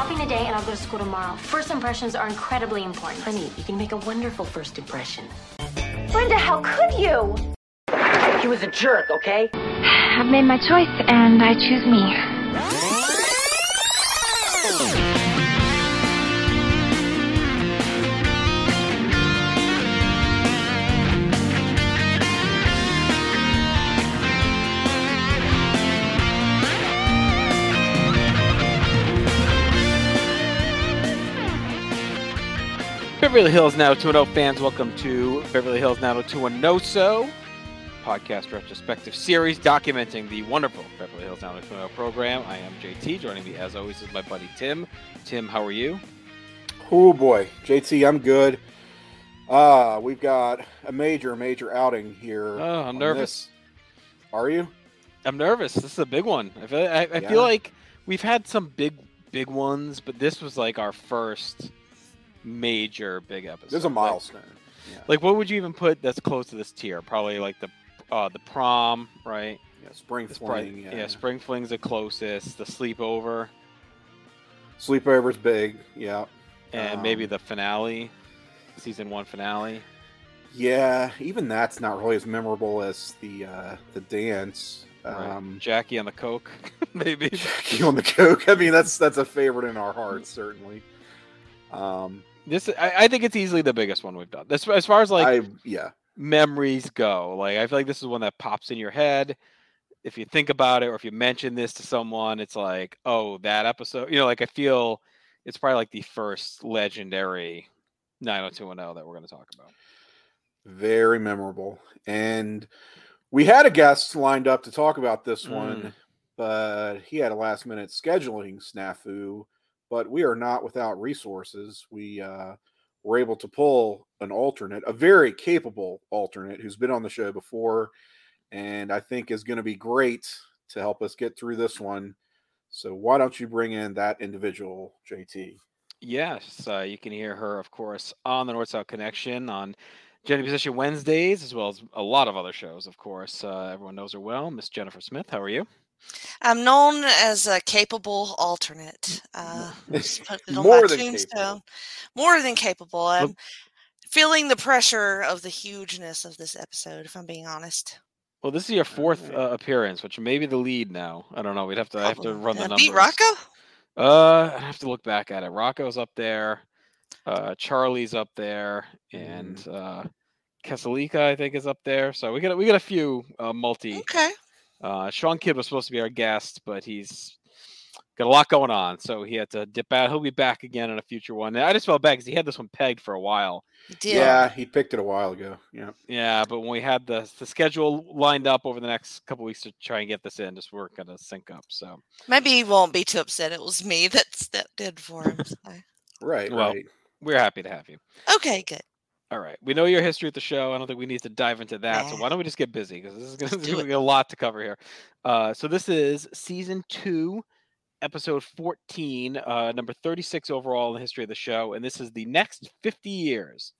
shopping today and I'll go to school tomorrow. First impressions are incredibly important. Honey, you can make a wonderful first impression. Brenda, how could you? He was a jerk, okay? I've made my choice and I choose me. Beverly Hills Now 90210 fans, welcome to Beverly Hills Now 90210 So podcast retrospective series documenting the wonderful Beverly Hills Now 90210 program. I am JT. Joining me, as always, is my buddy Tim. Tim, how are you? Oh boy, JT, I'm good. Uh, we've got a major, major outing here. Oh, I'm nervous. this. Are you? I'm nervous. This is a big one. I feel, I, I Yeah. feel like we've had some big, big ones, but this was like our first major big episode. There's a Like- milestone. Yeah. Like, what would you even put that's close to this tier? Probably like the uh, the prom, right? yeah, spring It's probably- fling. yeah. Yeah. spring fling's the closest. The sleepover, Sleepover's big. Yeah. and maybe Um, the finale, season one finale. Yeah. Even that's not really as memorable as the uh, the dance. Right. Um, Jackie on the coke, maybe. Jackie on the coke. I mean, that's that's a favorite in our hearts, certainly. Um, This, I, I think it's easily the biggest one we've done. This as far as like I yeah. memories go, like I feel like this is one that pops in your head. If you think about it, or if you mention this to someone, it's like, oh, that episode. You know, like I feel it's probably like the first legendary 90210 that we're going to talk about. Very memorable. And we had a guest lined up to talk about this Mm. one, but he had a last minute scheduling snafu. But we are not without resources. We uh, were able to pull an alternate, a very capable alternate who's been on the show before, and I think is going to be great to help us get through this one. So why don't you bring in that individual, JT? Yes, uh, you can hear her, of course, on the North South Connection on Jenny Position Wednesdays, as well as a lot of other shows, of course. Uh, everyone knows her well. Miss Jennifer Smith, how are you? I'm known as a capable alternate. Uh, put it on More my than tombstone. capable. More than capable. I'm feeling the pressure of the hugeness of this episode, if I'm being honest. Well, this is your fourth uh, appearance, which may be the lead now. I don't know. We'd have to. I have to run the Did I numbers. Beat Rocco? Uh, I have to look back at it. Rocco's up there. Uh, Charlie's up there, and Mm. uh, Kesalika, I think, is up there. So we got a- we got a few uh, multi. Okay. Uh, Sean Kidd was supposed to be our guest, but he's got a lot going on, so he had to dip out. He'll be back again in a future one. And I just felt bad because he had this one pegged for a while. You. Yeah, he picked it a while ago. Yeah. Yeah, but when we had the the schedule lined up over the next couple weeks to try and get this in, just weren't gonna sync up. So Maybe he won't be too upset. It was me that stepped in for him. so. Right. Well, right. we're happy to have you. Okay, good. All right, we know your history at the show. I don't think we need to dive into that. So why don't we just get busy because this is going to be a lot to cover here. Uh, so this is season two, episode fourteen, uh, number thirty-six overall in the history of the show, and this is the next fifty years.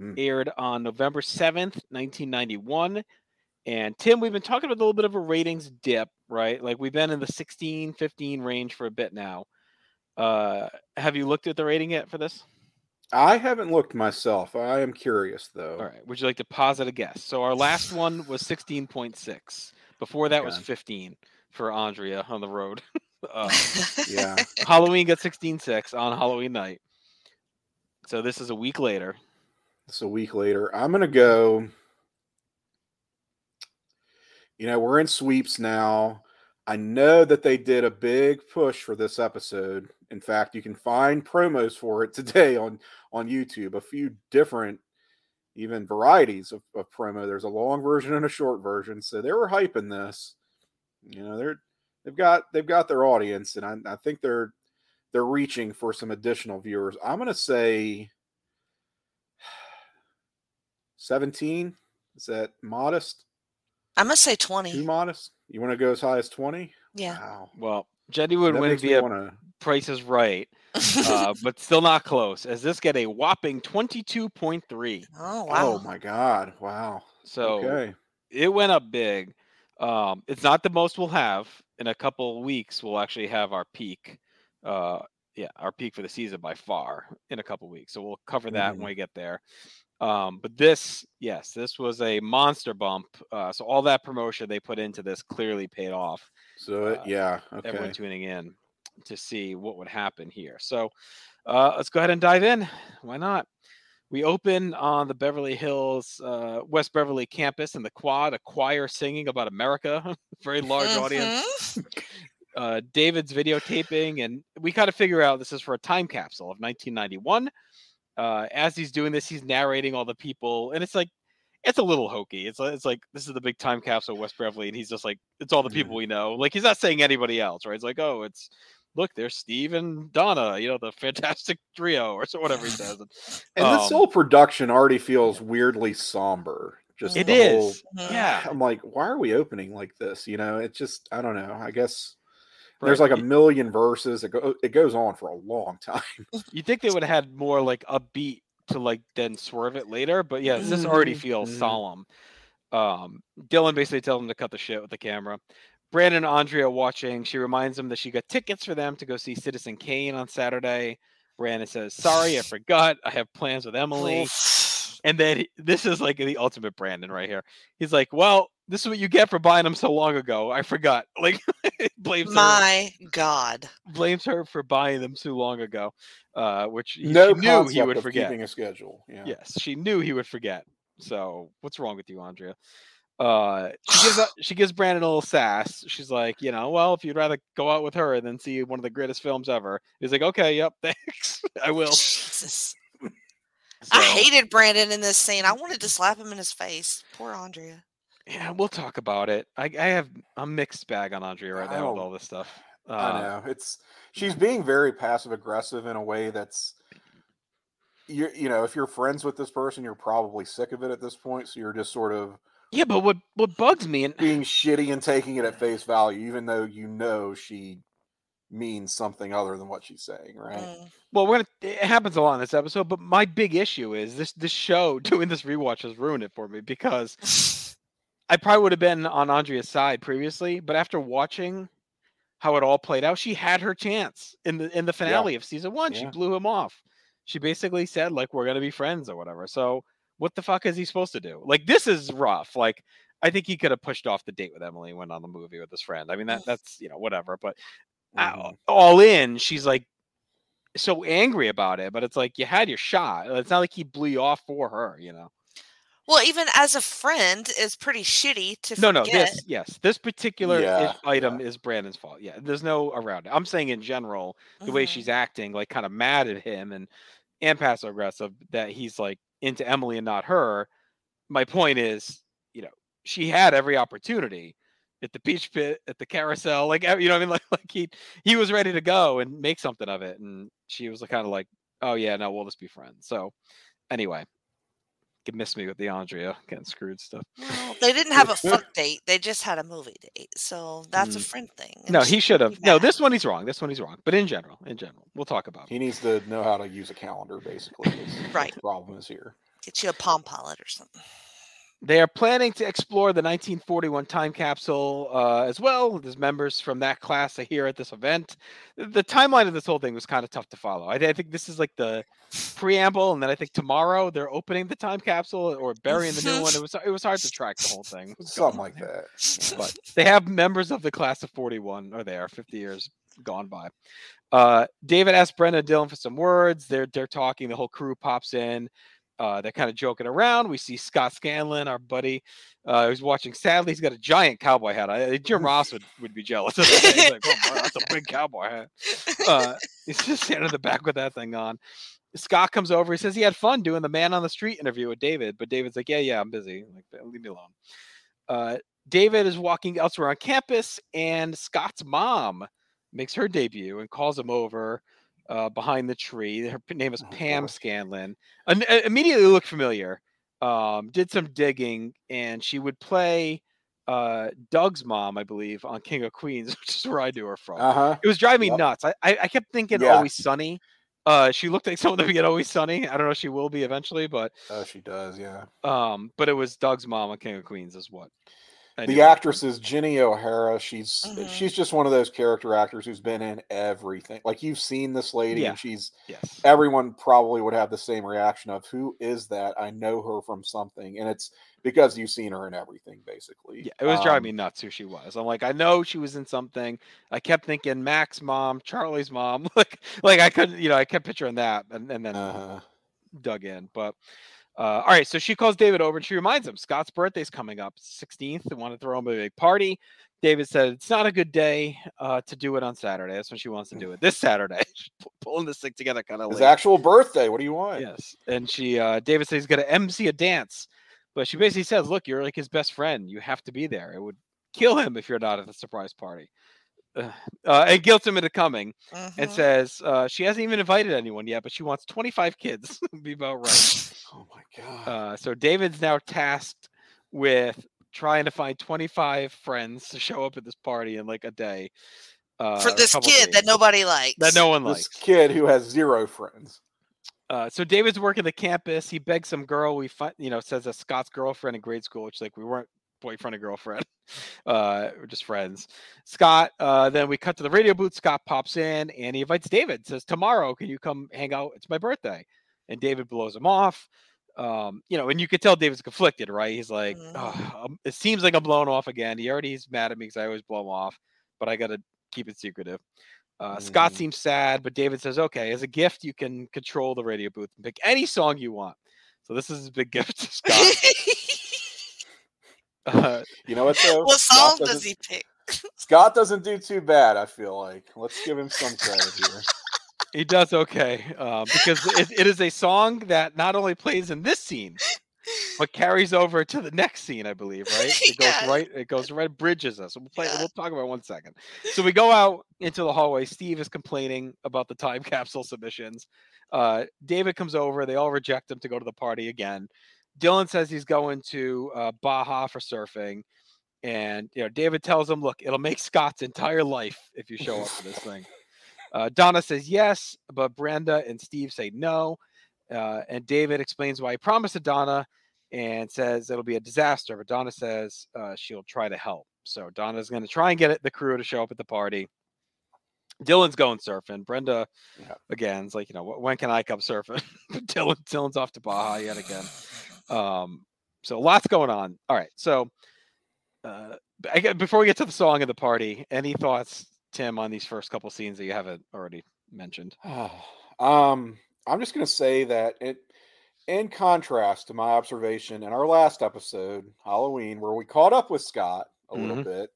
Mm. Aired on November seventh, nineteen ninety-one. And Tim, we've been talking about a little bit of a ratings dip, right? Like we've been in the 16, 15 range for a bit now. Uh, have you looked at the rating yet for this? I haven't looked myself. I am curious though. All right. Would you like to posit a guess? So our last one was 16.6. Before that was 15 for Andrea on the road. uh, Yeah. Halloween got 16.6 on Halloween night. So this is a week later. It's a week later. I'm gonna go. You know, we're in sweeps now. I know that they did a big push for this episode. In fact, you can find promos for it today on on YouTube. A few different, even varieties of, of promo. There's a long version and a short version. So they were hyping this. You know, they're they've got they've got their audience, and I, I think they're they're reaching for some additional viewers. I'm gonna say 17. Is that modest? I'm gonna say Too 20. modest? You want to go as high as 20? Yeah. Wow. Well, Jetty would That win via wanna- Price is Right, uh, but still not close. As this get a whopping 22.3. oh wow. Oh my God. Wow. So okay. it went up big. Um, it's not the most we'll have in a couple weeks. We'll actually have our peak uh, yeah, our peak for the season by far in a couple weeks. So we'll cover that Mhm. when we get there. Um, but this, yes, this was a monster bump. Uh, so all that promotion they put into this clearly paid off. So Uh, yeah, okay. Everyone tuning in to see what would happen here. So uh, let's go ahead and dive in. Why not? We open on the Beverly Hills, uh, West Beverly campus and the quad, a choir singing about America. Very large audience. Mhm. Uh, David's videotaping, and we kind of figure out this is for a time capsule of 1991. Uh, as he's doing this, he's narrating all the people, and it's like, it's a little hokey. It's, it's like this is the big time capsule of West Beverly, and he's just like, it's all the people we know. Like he's not saying anybody else, right? It's like, oh, it's look, there's Steve and Donna, you know, the fantastic trio, or so whatever he says. And, And this um, whole production already feels weirdly somber. Just It the is, whole- Mhm. yeah. I'm like, why are we opening like this? You know, it's just I don't know. I guess there's like a million verses. It, go, it goes on for a long time. You think they would have had more like upbeat to like then swerve it later, but yeah, this already Mhm, feels mhm. solemn. Um, Dylan basically tells him to cut the shit with the camera. Brandon and Andrea watching. She reminds him that she got tickets for them to go see Citizen Kane on Saturday. Brandon says, "Sorry, I forgot. I have plans with Emily." And then this is like the ultimate Brandon right here. He's like, "Well, this is what you get for buying them so long ago. I forgot." Like blames her, My God. blames her for buying them too long ago, uh, which he, no she knew he would of forget. keeping a schedule. Yeah. Yes, she knew he would forget. So what's wrong with you, Andrea? Uh, she gives up, she gives Brandon a little sass. She's like, you know, well, if you'd rather go out with her than see one of the greatest films ever, he's like, okay, yep, thanks, I will. Jesus. I hated Brandon in this scene. I wanted to slap him in his face. Poor Andrea. Yeah, we'll talk about it. I, I have a mixed bag on Andrea right now with all this stuff. I Uh, know it's she's being very passive aggressive in a way that's you you know if you're friends with this person you're probably sick of it at this point so you're just sort of yeah, but what what bugs me and being shitty and taking it at face value even though you know she means something other than what she's saying right Mm. well, we're gonna it happens a lot in this episode. But my big issue is this this show doing this rewatch has ruined it for me because I probably would have been on Andrea's side previously, but after watching how it all played out, she had her chance in the in the finale of season one. She blew him off. She basically said like we're gonna be friends or whatever. So what the fuck is he supposed to do? Like this is rough. Like I think he could have pushed off the date with Emily and went on the movie with his friend. I mean that that's you know whatever. But uh, Mhm. all in, she's like so angry about it. But it's like you had your shot. It's not like he blew you off for her. You know. Well, even as a friend, it's pretty shitty to No, no, forget. this yes, this particular Yeah, item is Brandon's fault. Yeah, there's no around it. I'm saying in general, the way Mhm. she's acting, like kind of mad at him and and passive aggressive, that he's like into Emily and not her. My point is, you know, she had every opportunity at the beach pit, at the carousel, like you know, I mean, like like he he was ready to go and make something of it, and she was kind of like, oh yeah, no, we'll just be friends. So anyway, miss me with the Andrea getting screwed stuff. Well, they didn't have a fuck date. They just had a movie date. So that's a Mm. friend thing. and No, he should have. No, this one he's wrong. This one he's wrong. But in general, in general, we'll talk about. It. he needs to know how to use a calendar basically Right. the problem is here Get you a palm pilot or something. They are planning to explore the 1941 time capsule uh, as well. There's members from that class are here at this event. The- timeline of this whole thing was kind of tough to follow. I, I think this is like the preamble, and then I think tomorrow they're opening the time capsule or burying the new one. It was it was hard to track the whole thing. Something like there? that Yeah. but they have members of the class of 41 are there 50 years gone by uh david asked brenda dylan for some words they're they're talking the whole crew pops in uh they're kind of joking around we see scott scanlon our buddy uh who's watching sadly he's got a giant cowboy hat I, jim ross would, would be jealous of that. He's like, oh, wow, that's a big cowboy hat uh he's just standing in the back with that thing on Scott comes over. He says he had fun doing the man on the street interview with David, but David's like, "Yeah, yeah, I'm busy. Like, leave me alone." Uh, David is walking elsewhere on campus, and Scott's mom makes her debut and calls him over uh, behind the tree. Her name is Oh, Pam boy. Scanlon. Uh, immediately looked familiar. Um, did some digging, and she would play uh, Doug's mom, I believe, on King of Queens, which is where I knew her from. uh-huh It was driving me Yep. nuts. I, I I kept thinking Yeah. Always Sunny. Uh, she looked like someone that would get Always Sunny. I don't know if she will be eventually, but oh she does yeah um, but it was Doug's mom on King of Queens is what. I the that one. actress is Jenny O'Hara. She's Mhm. she's just one of those character actors who's been in everything. Like you've seen this lady, Yeah. and she's Yes. everyone probably would have the same reaction of who is that? I know her from something, and it's because you've seen her in everything, basically. Yeah, it was driving me Um, nuts who she was. I'm like, I know she was in something. I kept thinking Mac's mom, Charlie's mom. Like, like I couldn't, you know, I kept picturing that, and, and then uh, dug in. But uh, all right, so she calls David over and she reminds him Scott's birthday's coming up, 16th. They want to throw him a big party. David said it's not a good day uh, to do it on Saturday. That's when she wants to do it. This Saturday, pulling this thing together kind of his late. actual birthday. What do you want? Yes, and she, uh, David says he's going to MC a dance, but she basically says, "Look, you're like his best friend. You have to be there. It would kill him if you're not at the surprise party." Uh, uh, and guilt him into coming and Mhm. says uh, she hasn't even invited anyone yet, but she wants 25 kids. Would be about right. Oh my god. Uh, so David's now tasked with trying to find 25 friends to show up at this party in like a day. Uh, For this couple kid that nobody likes. that no one this likes. kid who has zero friends. Uh, so David's working the campus. He begs some girl we find, you know, says a Scott's girlfriend in grade school, which like we weren't boyfriend and girlfriend, uh, we're just friends. Scott. Uh, then we cut to the radio booth. Scott pops in and he invites David. Says tomorrow, can you come hang out? It's my birthday. And David blows him off. Um, you know, and you could tell David's conflicted, right? He's like. "Oh, it seems like I'm blown off again. He already is mad at me because I always blow him off, but I got to keep it secretive. Uh, Scott Mhm. seems sad, but David says, "Okay, as a gift, you can control the radio booth and pick any song you want." So this is a big gift to Scott. Uh, You know what though? what song does he pick? Scott doesn't do too bad. I feel like. Let's give him some credit here. he does okay um, because it, it is a song that not only plays in this scene, but carries over to the next scene. I believe, right? It goes Yeah. right. It goes right. Bridges us. We'll play. Yeah. We'll talk about it one second. So we go out into the hallway. Steve is complaining about the time capsule submissions. Uh, David comes over. They all reject him to go to the party again. Dylan says he's going to uh, Baja for surfing, and you know David tells him, "Look, it'll make Scott's entire life if you show up for this thing." Uh, Donna says yes, but Brenda and Steve say no. Uh, and David explains why he promised to Donna and says it'll be a disaster. But Donna says uh, she'll try to help. So Donna's going to try and get the crew to show up at the party. Dylan's going surfing. Brenda, Yeah. again, is like, you know, when can I come surfing? But Dylan, Dylan's off to Baja yet again. Um, so lots going on. All right. So uh, get, before we get to the song of the party, any thoughts, Tim, on these first couple scenes that you haven't already mentioned? um, I'm just gonna say that it, in contrast to my observation in our last episode, Halloween, where we caught up with Scott a little Mhm. bit,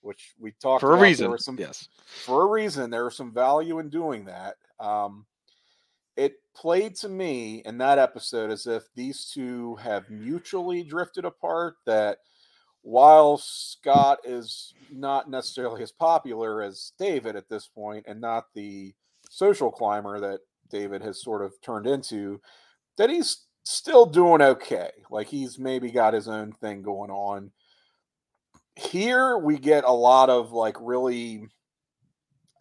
which we talked For a about, there reason. was some yes. for a reason. There was some value in doing that. Um, it played to me in that episode as if these two have mutually drifted apart. That while Scott is not necessarily as popular as David at this point, and not the social climber that David has sort of turned into, that he's still doing okay. Like he's maybe got his own thing going on. Here we get a lot of like really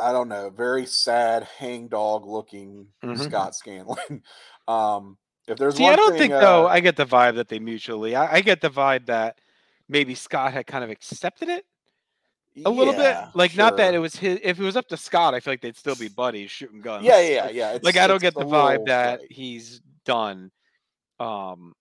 I don't know, very sad hangdog looking Mhm. Scott Scanlon. um, if there's See, I don't thing, think though. uh, I get the vibe that they mutually. I, I get the vibe that maybe Scott had kind of accepted it a little yeah, bit. Like not that it was his. If it was up to Scott, I feel like they'd still be buddies shooting guns. Yeah, yeah, yeah. It's, Like I don't get the vibe little, that he's done. Um,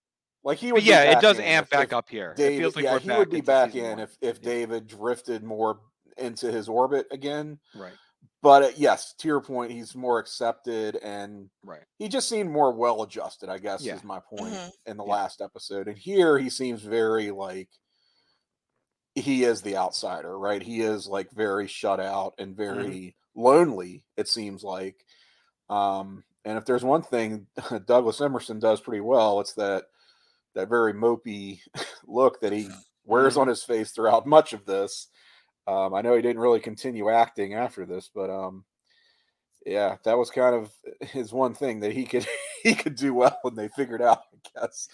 like he would. yeah, it does amp if- back if up here. David, it feels like yeah, we're he back would be back in if if. David drifted more into his orbit again. Right, But uh, yes, to your point, he's more accepted and right. he just seemed more well adjusted. I guess Yeah. is my point Mhm. in the Yeah. last episode. And here he seems very like he is the outsider, right? He is like very shut out and very lonely. It seems like. Um, and if there's one thing Douglas Emerson does pretty well, it's that that very mopey look that he wears Mm-hmm. on his face throughout much of this. Um, I know he didn't really continue acting after this, but um, yeah, that was kind of his one thing that he could he could do well, when they figured out, I guess.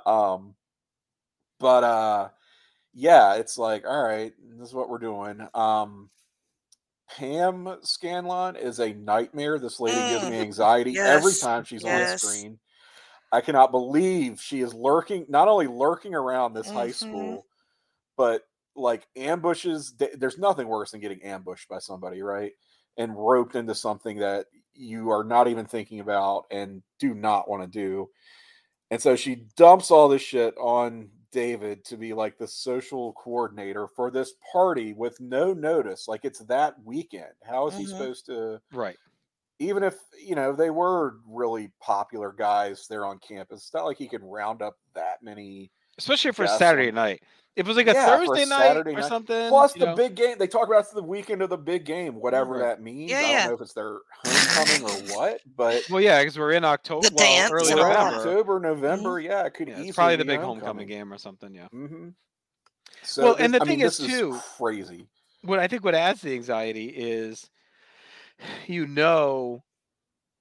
um, but uh, yeah, it's like, all right, this is what we're doing. Um, Pam Scanlon is a nightmare. This lady gives me Mm, anxiety every time she's yes. on screen. I cannot believe she is lurking, not only lurking around this high Mhm. school, but like ambushes, there's nothing worse than getting ambushed by somebody, right? And roped into something that you are not even thinking about and do not want to do. And so she dumps all this shit on David to be like the social coordinator for this party with no notice. Like it's that weekend. How is he Mhm. supposed to? Right. Even if you know they were really popular guys there on campus, it's not like he can round up that many. Especially for Saturday night. If it was like a Yeah, for a Thursday night Saturday or night. something. Plus the know, big game. They talk about it's the weekend of the big game, whatever Right. that means. Yeah, I don't yeah. know if it's their homecoming or what, but Well, yeah, because we're in October. The well, dance early and we're all in that. November. October, November. Yeah, it could Yeah, easily it's probably the big homecoming game or something. Yeah. Mm-hmm. So Well, and the I mean, thing is, this too, crazy. What I think what adds the anxiety is, you know,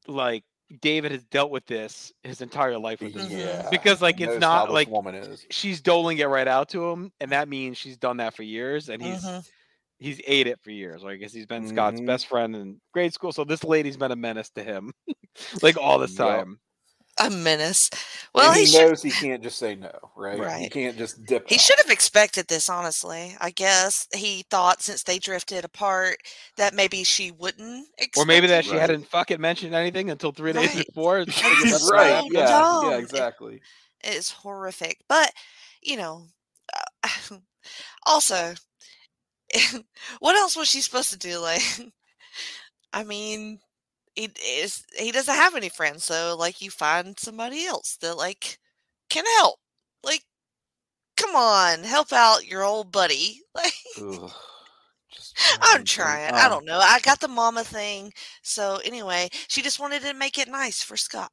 like David has dealt with this his entire life with this woman. Yeah, Because, like, it's not like- woman is. She's doling it right out to him, and that means she's done that for years, and he's Mhm. he's ate it for years. Like, I guess he's been Scott's Mhm. best friend in grade school, so this lady's been a menace to him, like all this time. A menace. Well, and he, he, should. knows he can't just say no, right? Right. He can't just dip. He out. should have expected this, honestly. I guess he thought since they drifted apart that maybe she wouldn't expect Or maybe that it. she Right. hadn't fucking mentioned anything until three days Right. before. It's trying to get It's that right. so back. Yeah. dumb. Yeah. It- Exactly. It's horrific. But, you know, uh, also, what else was she supposed to do? Like, I mean, he is he doesn't have any friends, so like you find somebody else that like can help. Like, come on, help out your old buddy. Like, Ugh. I'm trying. I um, don't know. I got the mama thing. So anyway, she just wanted to make it nice for Scott.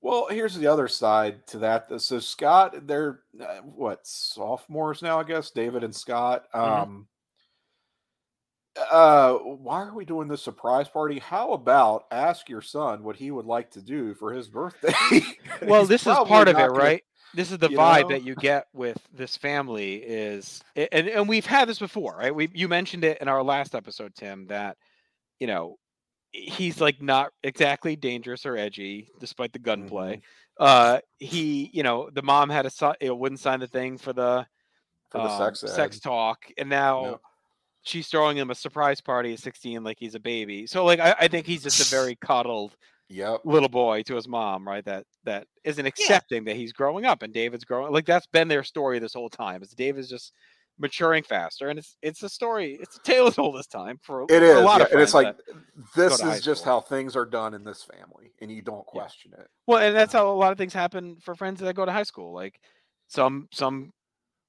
Well, here's the other side to that. So Scott, they're uh, what sophomores now, I guess. David and Scott. Mhm. Um, uh, why are we doing this surprise party? How about ask your son what he would like to do for his birthday? well this is part of it gonna- right this is the vibe know? that you get with this family is and, and we've had this before right we you mentioned it in our last episode tim that you know he's like not exactly dangerous or edgy despite the gunplay Mm-hmm. uh he you know the mom had a you know, wouldn't sign the thing for the for the um, sex sex talk and now Yep. She's throwing him a surprise party at 16 like he's a baby so like i, I think he's just a very coddled Yep. little boy to his mom, right? That that isn't accepting that he's growing up and David's growing like that's been their story this whole time. Is David's just maturing faster and it's it's a story, it's a tale as old as time for It is, a lot yeah, of and it's like this is just school. how things are done in this family, and you don't Yeah. question it. well, and that's um how a lot of things happen for friends that go to high school. Like some some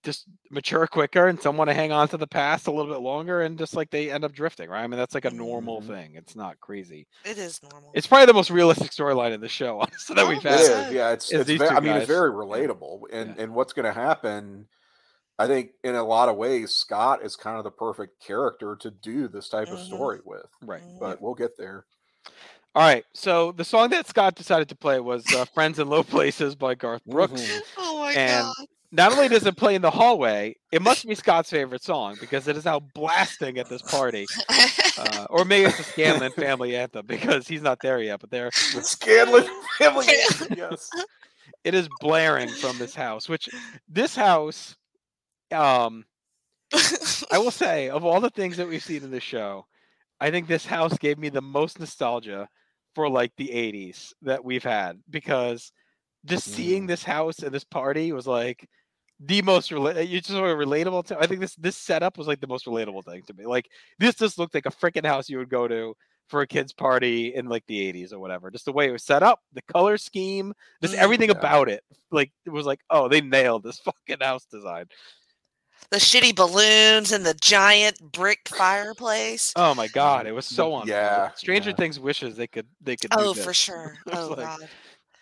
just mature quicker and some want to hang on to the past a little bit longer and just like they end up drifting, right? I mean that's like a normal Mhm. thing. It's not crazy. It is normal. It's probably the most realistic storyline in the show, honestly, that Oh, we've had. is, Yeah. yeah. It's, Is it's these ve- I mean, it's very relatable, and Yeah. and what's going to happen? I think in a lot of ways, Scott is kind of the perfect character to do this type of Mhm. story with. Right. Mhm. But we'll get there. All right. So the song that Scott decided to play was uh, "Friends in Low Places" by Garth Brooks. Mhm. Oh my And- god. Not only does it play in the hallway, it must be Scott's favorite song because it is now blasting at this party. Uh, or maybe it's the Scanlon family anthem because he's not there yet. But there, The Scanlon family. yes. it is blaring from this house. Which this house, um, I will say, of all the things that we've seen in the show, I think this house gave me the most nostalgia for like the 80s that we've had because just seeing Mm. this house and this party was like the most rela- you just sort of relatable to I think this this setup was like the most relatable thing to me. Like this just looked like a freaking house you would go to for a kid's party in like the 80s or whatever. Just the way it was set up, the color scheme, just Mm. everything Yeah. about it. Like it was like, oh, they nailed this fucking house design. the shitty balloons and the giant brick fireplace. Oh my god, it was so on. yeah, Stranger yeah. Things wishes they could they could. do Oh, this. for sure. Oh like- god.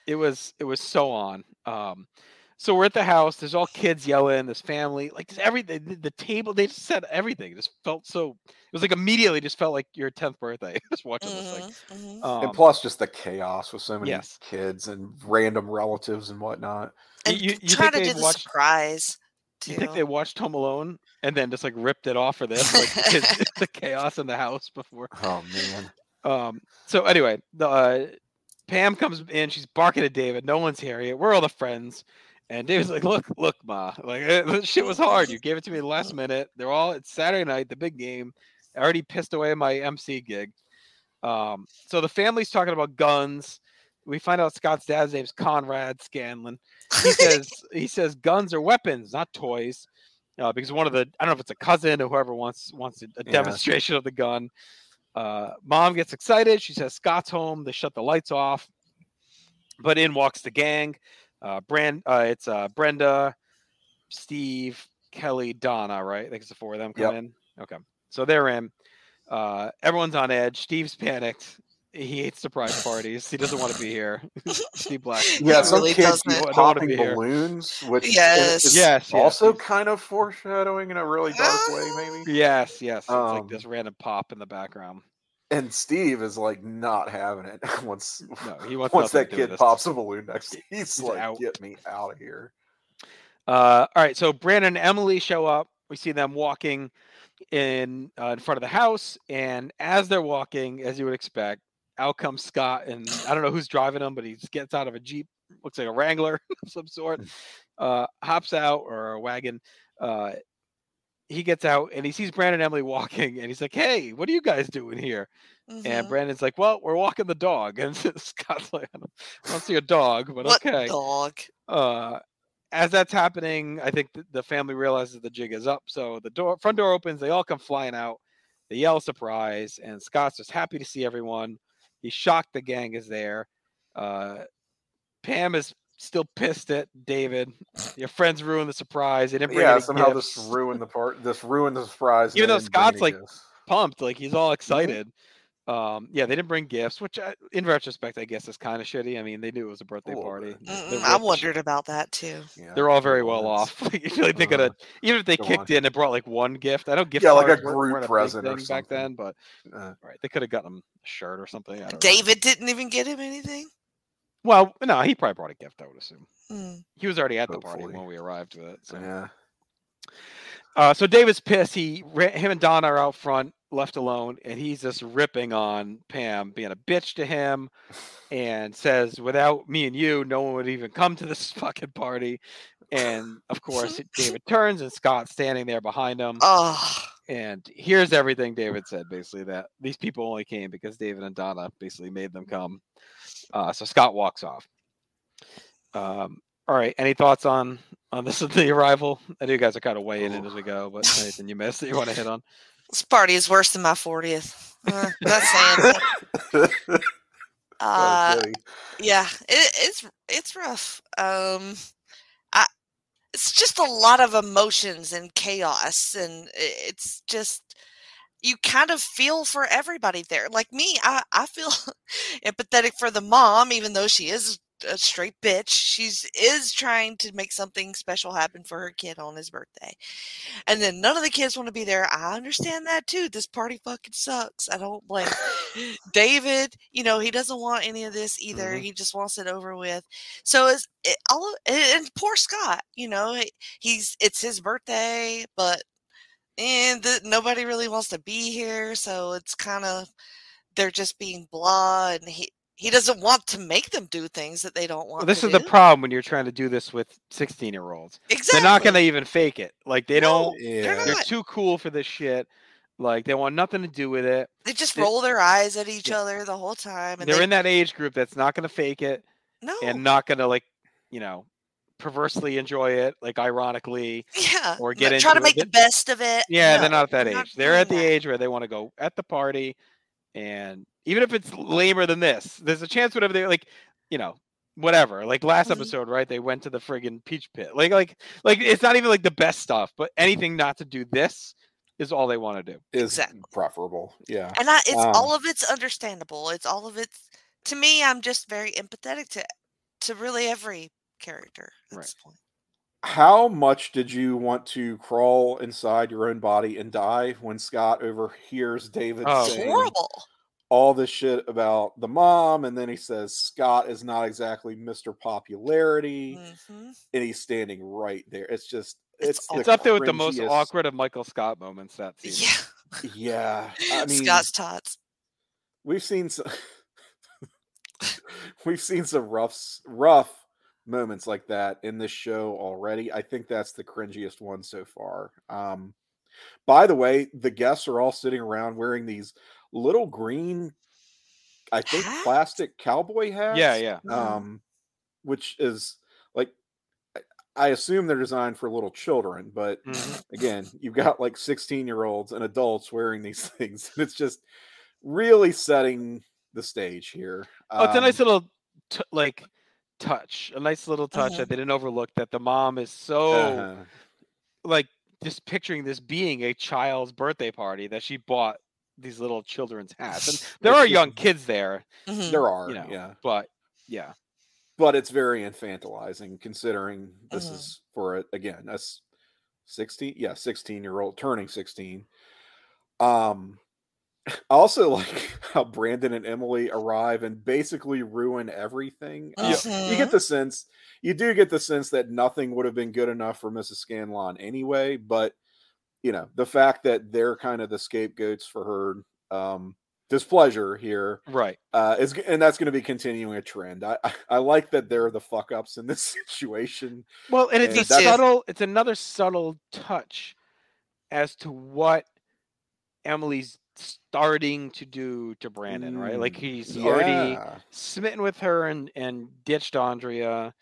It was it was so on. Um, so we're at the house. There's all kids yelling. This family, like just everything. The, the table, they just said everything. It just felt so. It was like immediately just felt like your tenth birthday. just watching this thing. Mhm, mhm. Um, and plus, just the chaos with so many yes. kids and random relatives and whatnot. And you- you try think to they do the watched- surprise. you think they watched Home Alone and then just like ripped it off for this, like the, kids, the chaos in the house before? Oh man. Um. So anyway, the uh, Pam comes in. She's barking at David. No one's here yet. We're all the friends, And David's like, "Look, look, ma, like this shit was hard. You gave it to me last minute. They're all it's Saturday night, the big game. I already pissed away my MC gig. Um, so the family's talking about guns. We find out Scott's dad's name's Conrad Scanlon. He says he says guns are weapons, not toys. Uh, because one of the I don't know if it's a cousin or whoever wants wants a, a Yeah. demonstration of the gun. Uh, mom gets excited. She says Scott's home. They shut the lights off, but in walks the gang. Uh, Brand, uh, it's uh, Brenda, Steve, Kelly, Donna. Right? I think it's the four of them come Yep. in. Okay, so they're in. Uh, everyone's on edge. Steve's panicked. He hates surprise parties. He doesn't want to be here. Steve Black. Yeah, He some really kids doesn't. keep Don't wanna popping be here. balloons, which Yes. is Yes, yes, also he's- kind of foreshadowing in a really dark way, maybe. Yes, yes. It's like Um, this random pop in the background. And Steve is like not having it once No, he wants once that to do with kid pops a balloon next to him. He's, He's like, out. get me out of here. Uh, all right, so Brandon and Emily show up. We see them walking in uh, in front of the house, and as they're walking, as you would expect, out comes Scott, and I don't know who's driving him, but he just gets out of a jeep, looks like a Wrangler of some sort, uh, hops out or a wagon. Uh, he gets out and he sees Brandon and Emily walking, and he's like, "Hey, what are you guys doing here?" And Mhm. Brandon's like, "Well, we're walking the dog," and Scott's like, "I don't, I don't see a dog, but what okay." dog? uh as that's happening i think th- the family realizes the jig is up so the door front door opens they all come flying out they yell surprise and scott's just happy to see everyone he's shocked the gang is there uh pam is still pissed at david your friends ruined the surprise they didn't bring Yeah, somehow gifts. this ruined the part. This ruined the surprise. Even though they didn't bring Scott's, like, gifts. pumped like he's all excited um yeah they didn't bring gifts which I, in retrospect i guess is kind of shitty i mean they knew it was a birthday A party bit. They're Mm-mm, I rich. wondered about that too. Yeah, They're all very well on, off. Like, I feel like they could have, uh, even if they go kicked on. in and brought like one gift. I know gift Yeah, like a cards weren't- group weren't big present or back then, but Uh, right, they could have gotten them a shirt or something. I don't know. David didn't even get him anything. Well, no, he probably brought a gift. I would assume Hmm. he was already at the party when we arrived with it. So, yeah. uh, so David's pissed. He, ra- him and Donna are out front, left alone, and he's just ripping on Pam, being a bitch to him, and says, "Without me and you, no one would even come to this fucking party." And of course, David turns, and Scott's standing there behind him. Oh, And here's everything David said basically that these people only came because David and Donna basically made them come. Uh, so Scott walks off. Um, all right. Any thoughts on on this the arrival? I know you guys are kind of weighing in as we go, but anything you missed that you want to hit on? this party is worse than my fortieth. Uh, that's saying. something. Uh, Okay. yeah, it, it's it's rough. Um, I it's just a lot of emotions and chaos, and i- it's just you kind of feel for everybody there. Like me, I I feel empathetic for the mom, even though she is a straight bitch. She's is trying to make something special happen for her kid on his birthday, and then none of the kids want to be there. I understand that too. This party fucking sucks. I don't blame. David, you know, he doesn't want any of this either. Mhm. He just wants it over with. So it's it, all of, and and poor Scott, you know, he- he's it's his birthday, but and the, nobody really wants to be here, so it's kind of they're just being blah, and he he doesn't want to make them do things that they don't want. Well, this to is the problem when you're trying to do this with 16 year olds. Exactly. They're not going to even fake it. Like they No, don't. they're Yeah. They're too cool for this shit. Like they want nothing to do with it. They just they- roll their eyes at each Yeah. other the whole time, and They're they, in that age group that's not going to fake it. no, and not gonna like you know perversely enjoy it like ironically yeah, or n- get try to into it. make the best of it. yeah they're not at that they're age they're at the that. age where they want to go at the party and even if it's lamer than this there's a chance whatever they like you know whatever like last Mhm. episode right they went to the friggin peach pit like like like it's not even like the best stuff but anything not to do this is all they want to do Is Exactly. preferable. Yeah. and I, it's Um, all of it's understandable. It's all of it's to me. I'm just very empathetic to to really every character at Right. this point. How much did you want to crawl inside your own body and die when Scott overhears David Oh. saying Horrible. all this shit about the mom, and then he says Scott is not exactly Mr. Popularity, hmm and he's standing right there. It's just It's it's awful. it's up there with the most awkward of michael scott moments that scene Yeah, Yeah, I mean, Scott's tots. we've seen some we've seen some rough rough moments like that in this show already. I think that's the cringiest one so far. Um, by the way, the guests are all sitting around wearing these little green, I think, Hats? plastic cowboy hats. Yeah, yeah. Mhm. Um, which is like, I- I assume they're designed for little children, but Mhm. again, you've got like 16 year olds and adults wearing these things. And it's just really setting the stage here. Oh, it's a nice Um, little t- like touch, a nice little touch Mhm. that they didn't overlook. That the mom is so uh-huh. like just picturing this being a child's birthday party that she bought these little children's hats, and there are young kids there, Mhm. There are, you know, yeah. but yeah, But it's very infantilizing considering this Mhm. is for a, again, a s- 16, yeah, 16 year old turning 16. Um, I also like how Brandon and Emily arrive and basically ruin everything. Uh, You get Mhm. the sense, you do get the sense that nothing would have been good enough for Mrs. Scanlon anyway, but you know, the fact that they're kind of the scapegoats for her um displeasure here right. uh is and that's going to be continuing a trend. I, I I like that they're the fuck ups in this situation. Well, and it's And a subtle, it's another subtle touch as to what Emily's starting to do to Brandon, right? Like Mm, he's already smitten with her and and ditched Andrea,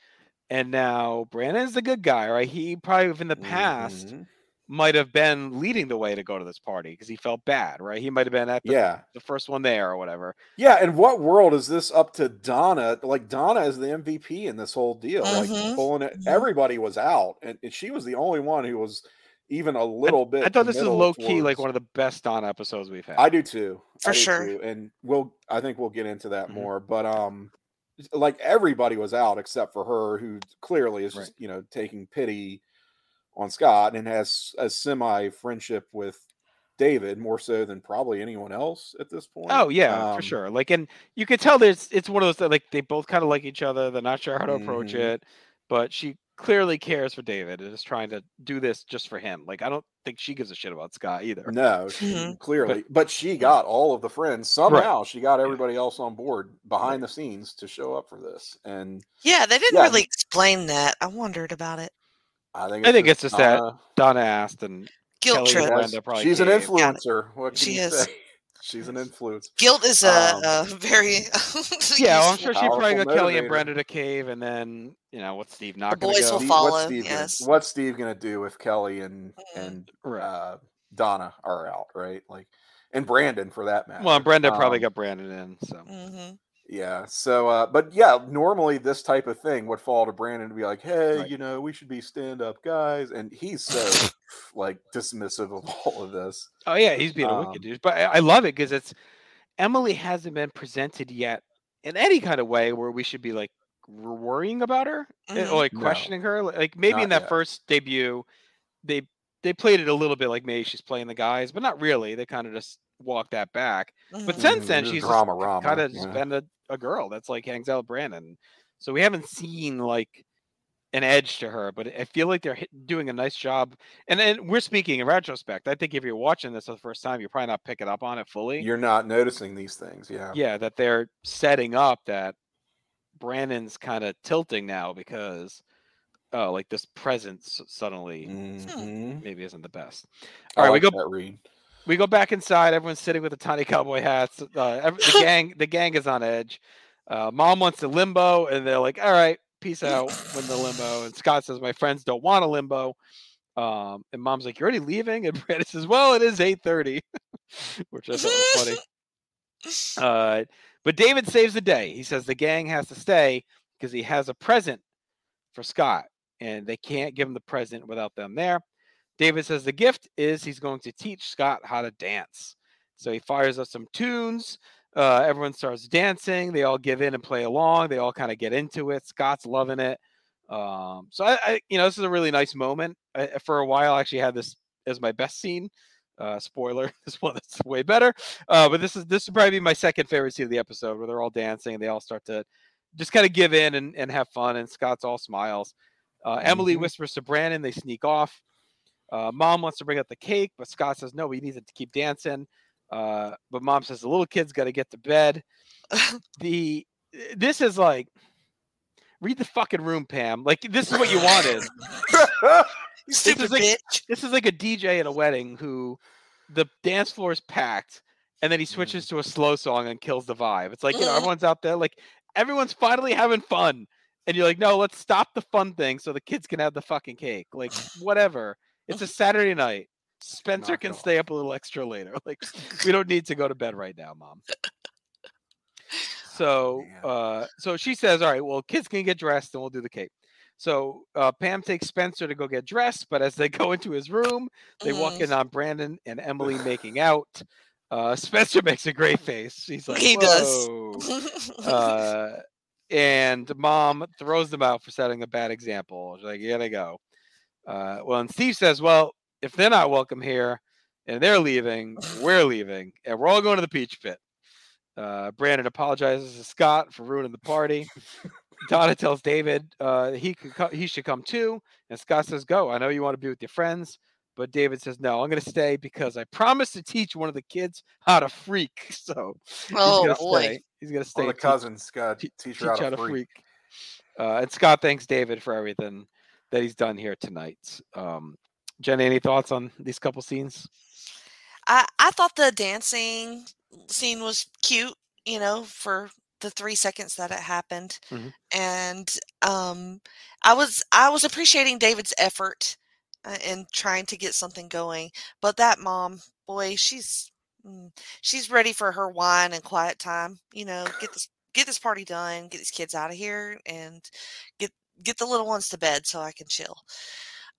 and now Brandon's the good guy, right? He probably in the past Mhm. might have been leading the way to go to this party because he felt bad, right? He might have been at the, Yeah. the first one there or whatever. Yeah, and what world is this up to Donna? Like Donna is the MVP in this whole deal. Mhm. Like pulling it Mhm. everybody was out and, and she was the only one who was even a little bit I thought this is committal low key like one of the best Dawn episodes we've had. I do too. For do sure. too, And we'll I think we'll get into that Mhm. more. But um like everybody was out except for her who clearly is Right. just, you know, taking pity on Scott and has a semi friendship with David more so than probably anyone else at this point. Oh yeah, for Um, sure. Like, and you could tell there's it's one of those that like they both kind of like each other. They're not sure how to approach Mhm. it, but she clearly cares for David and is trying to do this just for him. Like, I don't think she gives a shit about Scott either. No, she- Mhm. clearly, but, she got all of the friends somehow. She got everybody else on board behind the scenes to show up for this, and Yeah, they didn't Yeah. really explain that. I wondered about it. I think I think it's just that Donna Donna asked and Guilt Kelly trip. was- has- probably she's an influencer. What can She you is. say? She's an influence. Guilt is a, Um, a very yeah, well, I'm sure she probably Powerful got Kelly and. Brenda to cave, and then you know what's Steve not going boys to will? Steve- follow, What's Steve, yes. gonna, what's Steve gonna do if Kelly and Mhm. and uh, Donna are out, right? Like, and Brandon for that matter. Well, and Brenda probably Um, got Brandon in, so Mhm. Yeah. So, uh, but yeah, normally this type of thing would fall to Brandon to be like, "Hey, Right. you know, we should be stand-up guys," and he's so like dismissive of all of this. Oh yeah, he's being a Um, wicked dude. But I, I love it because it's Emily hasn't been presented yet in any kind of way where we should be like worrying about her eh, Mhm. or like No. questioning her. Like maybe in that yet. first debut, they they played it a little bit like maybe she's playing the guys, but not really. They kind of just walked that back. But since then, she's drama, rama, kind of yeah. just been a, a girl that's like hangs out with Brandon. So we haven't seen like an edge to her, but I feel like they're hit, doing a nice job. And and we're speaking in retrospect. I think if you're watching this for the first time, you're probably not picking up on it fully. You're not noticing these things, yeah. yeah, that they're setting up that Brandon's kind of tilting now because oh, like this presence suddenly Mhm. maybe isn't the best. I All right, we go that read. We go back inside. Everyone's sitting with the tiny cowboy hats. Uh, ev- the gang, the gang is on edge. Uh, Mom wants to limbo, and they're like, "All right, peace out." When the limbo, and Scott says, "My friends don't want a limbo." Um, and Mom's like, "You're already leaving," and Brandon says, "Well, it is 8:30," which I thought was funny. Uh, but David saves the day. He says the gang has to stay because he has a present for Scott, and they can't give him the present without them there. David says the gift is he's going to teach Scott how to dance. So he fires up some tunes. Uh, everyone starts dancing. They all give in and play along. They all kind of get into it. Scott's loving it. Um, so I, I, you know, this is a really nice moment. I, for a while, I actually had this as my best scene. Uh, spoiler: this one is way better. Uh, but this is this would probably be my second favorite scene of the episode, where they're all dancing and they all start to just kind of give in and, and have fun. And Scott's all smiles. Uh, Emily Mhm. whispers to Brandon. They sneak off. Uh, mom wants to bring out the cake, but Scott says no. We need to keep dancing. Uh, but mom says the little kid's got to get to bed. the this is like read the fucking room, Pam. Like this is what you wanted. You stupid is like- bitch. this is like a DJ at a wedding who the dance floor is packed and then he switches to a slow song and kills the vibe. It's like, you know, everyone's out there, like everyone's finally having fun. And you're like, no, let's stop the fun thing so the kids can have the fucking cake. Like, whatever. It's a Saturday night. Spencer Knock can stay up a little extra later. Like, we don't need to go to bed right now, mom. So, Man. uh, so she says, "All right, well, kids can get dressed, and we'll do the cake." So uh, Pam takes Spencer to go get dressed, but as they go into his room, they walk Mhm. in on Brandon and Emily making out. Uh, Spencer makes a great face. He's like, He does. Uh, and mom throws them out for setting a bad example. She's like, "You gotta go." Uh, well, and Steve says, "Well, if they're not welcome here and they're leaving, we're leaving, and we're all going to the Peach Pit." Uh, Brandon apologizes to Scott for ruining the party. Donna tells David uh, he could co- he should come too, and Scott says, "Go. I know you want to be with your friends." But David says, "No, I'm going to stay because I promised to teach one of the kids how to freak." So he's oh gonna boy. stay. He's going to stay. One of and the teach- cousins got te- teach teach her how how to to freak. freak. Uh, and Scott thanks David for everything that he's done here tonight. Um, Jenny, any thoughts on these couple scenes? I I thought the dancing scene was cute, you know, for the three seconds that it happened, Mhm. and um, I was I was appreciating David's effort uh, in trying to get something going. But that mom, boy, she's mm, she's ready for her wine and quiet time. You know, get this get this party done, get these kids out of here, and get get the little ones to bed so I can chill.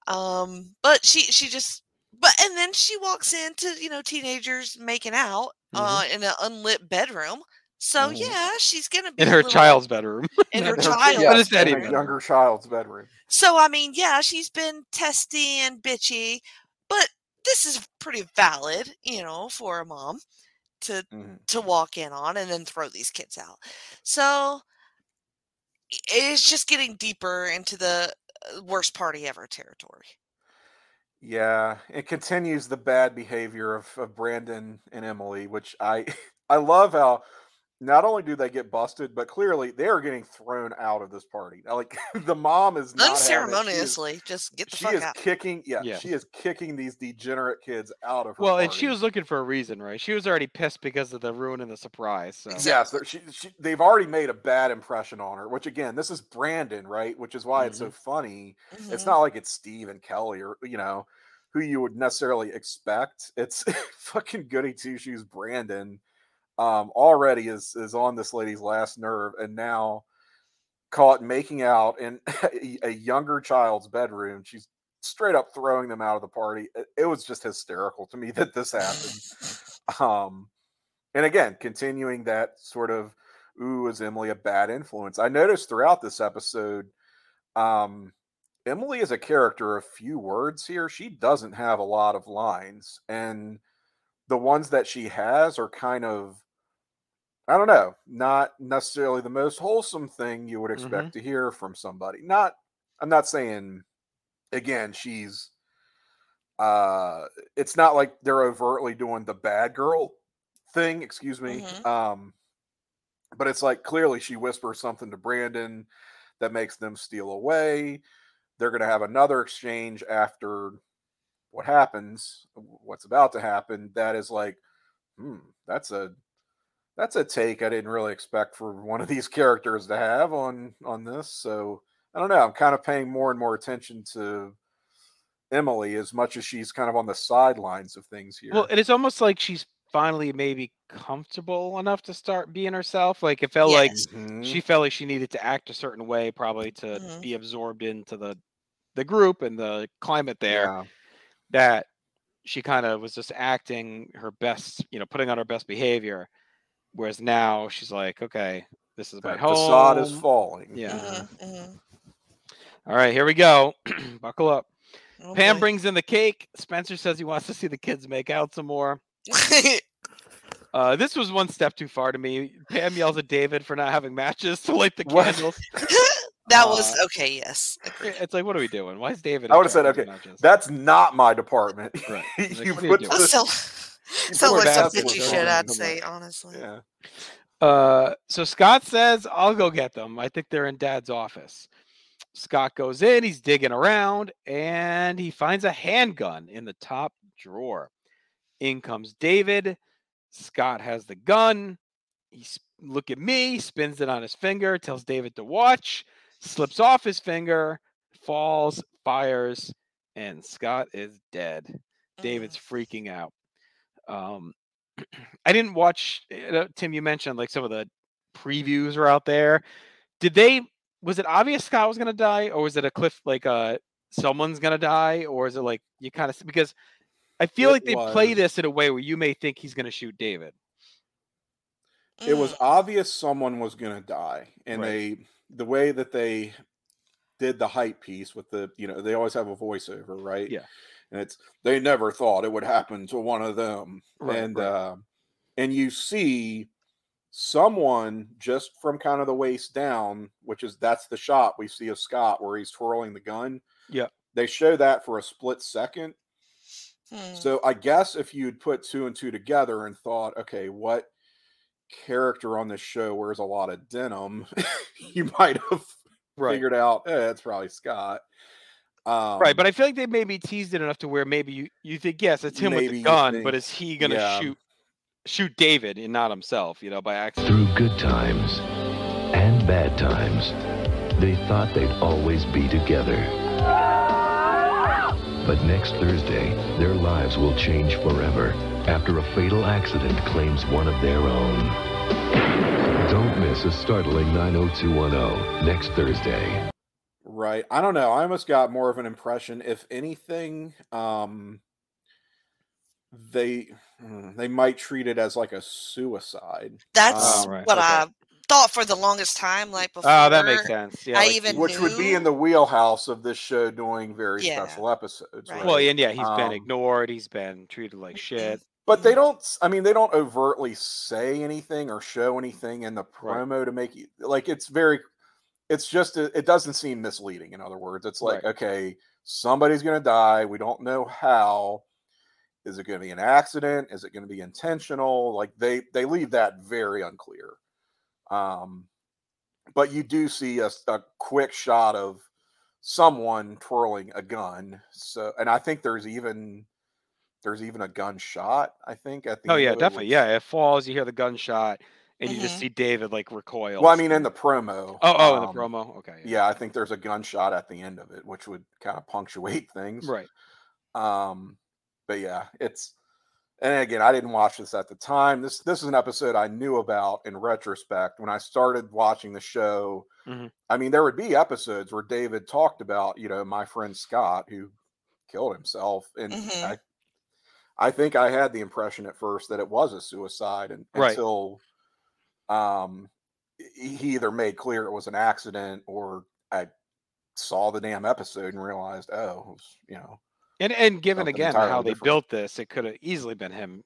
Um, but she she just but and then she walks into you know teenagers making out uh, in an unlit bedroom. So Mhm. yeah, she's gonna be In her little- child's bedroom. in her child's, child. Yes, is that in a even? younger child's bedroom. So I mean, yeah, she's been testy and bitchy, but this is pretty valid, you know, for a mom to Mhm. to walk in on and then throw these kids out. So i- it's just getting deeper into the uh, worst party ever territory. Yeah, it continues the bad behavior of, of Brandon and Emily, which I I love how not only do they get busted, but clearly they are getting thrown out of this party. Now, Like the mom is not having it. She is- Unceremoniously, just get the She fuck is out. kicking, yeah, Yes. she is kicking these degenerate kids out of her. Well, and she was looking for a reason, right? She was already pissed because of the ruin and the surprise. So. Exactly. Yes, they're- she, she, they've already made a bad impression on her. Which again, this is Brandon, right? Which is why it's so funny. It's Mhm. not like it's Steve and Kelly or you know who you would necessarily expect. It's fucking goody two shoes Brandon. Um, already is is on this lady's last nerve, and now caught making out in a, younger child's bedroom. She's straight up throwing them out of the party. It, it was just hysterical to me that this happened. um, and again, continuing that sort of, ooh, is Emily a bad influence? I noticed throughout this episode, um, Emily is a character of few words here. She doesn't have a lot of lines, and the ones that she has are kind of, I don't know, not necessarily the most wholesome thing you would expect to hear from somebody. Not, I'm not saying, again, she's, uh, it's not like they're overtly doing the bad girl thing. Excuse me. Mhm. Um, but it's like clearly she whispers something to Brandon that makes them steal away. They're going to have another exchange after what happens, what's about to happen. That is like, hmm, that's a that's a take I didn't really expect for one of these characters to have on on this. So I don't know. I'm kind of paying more and more attention to Emily as much as she's kind of on the sidelines of things here. Well, it is almost like she's finally maybe comfortable enough to start being herself. Like it felt like Yes. Mhm. she felt like she needed to act a certain way, probably to Mhm. be absorbed into the the group and the climate there. Yeah. That she kind of was just acting her best, you know, putting on her best behavior. Whereas now she's like, okay, this is my The home. facade is falling. Yeah. Mhm, mhm. All right, here we go. Buckle up. Oh, Pam boy. brings in the cake. Spencer says he wants to see the kids make out some more. Uh, this was one step too far to me. Pam yells at David for not having matches to light the What? candles. that was Uh, okay. Yes. It's like, what are we doing? Why is David? I would've said, okay, matches? That's not my department. Right. Like, you "What are you put doing?" The- sounds you sounds put like some bitchy shit. I'd say honestly. Yeah. Uh, so Scott says, "I'll go get them. I think they're in Dad's office." Scott goes in. He's digging around, and he finds a handgun in the top drawer. In comes David. Scott has the gun. He look at me, spins it on his finger, tells David to watch, slips off his finger, falls, fires, and Scott is dead. David's freaking out. Um, I didn't watch uh, Tim. You mentioned like some of the previews are out there. Did they? Was it obvious Scott was gonna die, or was it a cliff like uh someone's gonna die, or is it like you kind of because I feel It like they play this in a way where you may think he's gonna shoot David. it was Mm. obvious someone was going to die and Right. they the way that they did the hype piece with the you know they always have a voiceover right Yeah. And it's they never thought it would happen to one of them Right, and right. uh and you see someone just from kind of the waist down which is that's the shot we see of scott where he's twirling the gun Yeah. they show that for a split second Hmm. so I guess if you'd put two and two together and thought, okay, what character on this show wears a lot of denim, you might have Right. figured out, eh, it's probably Scott. Um, right, but I feel like they maybe teased it enough to where maybe you, you think yes, it's him with Maybe the you gun, but is he gonna yeah. shoot shoot David and not himself? You know, by accident. Through good times and bad times, they thought they'd always be together. But next Thursday, their lives will change forever after a fatal accident claims one of their own. Don't miss a startling 90210 next Thursday. Right. I don't know. I almost got more of an impression, if anything, um, they hmm, they might treat it as like a suicide. That's Oh, right, what okay. I thought for the longest time. Like before, Oh, that makes sense. Yeah. I like- even which would be in the wheelhouse of this show doing very Yeah. special episodes. Right. well, and yeah, he's been Um, ignored. He's been treated like shit. But they don't. I mean, they don't overtly say anything or show anything in the Right. promo to make you like. It's very. It's just. It doesn't seem misleading. In other words, it's like Right. okay, somebody's going to die. We don't know how. Is it going to be an accident? Is it going to be intentional? Like they they leave that very unclear. Um, but you do see a quick shot of someone twirling a gun. So, and I think there's even there's even a gunshot. I think at the Oh yeah, definitely. Yeah, it falls. You hear the gunshot, and you just Mhm. see David like recoil. Well, I mean, in the promo. oh oh in the um, promo. Okay. Yeah, I think there's a gunshot at the end of it, which would kind of punctuate things. Right. Um, but yeah, it's and again, I didn't watch this at the time. This this is an episode I knew about in retrospect when I started watching the show. Mhm. I mean, there would be episodes where David talked about, you know, my friend Scott who killed himself, and Mhm. I, I think I had the impression at first that it was a suicide, and Right. until um, he he either made clear it was an accident or I saw the damn episode and realized, oh, it was, you know, And and given again how they different. built this, it could have easily been him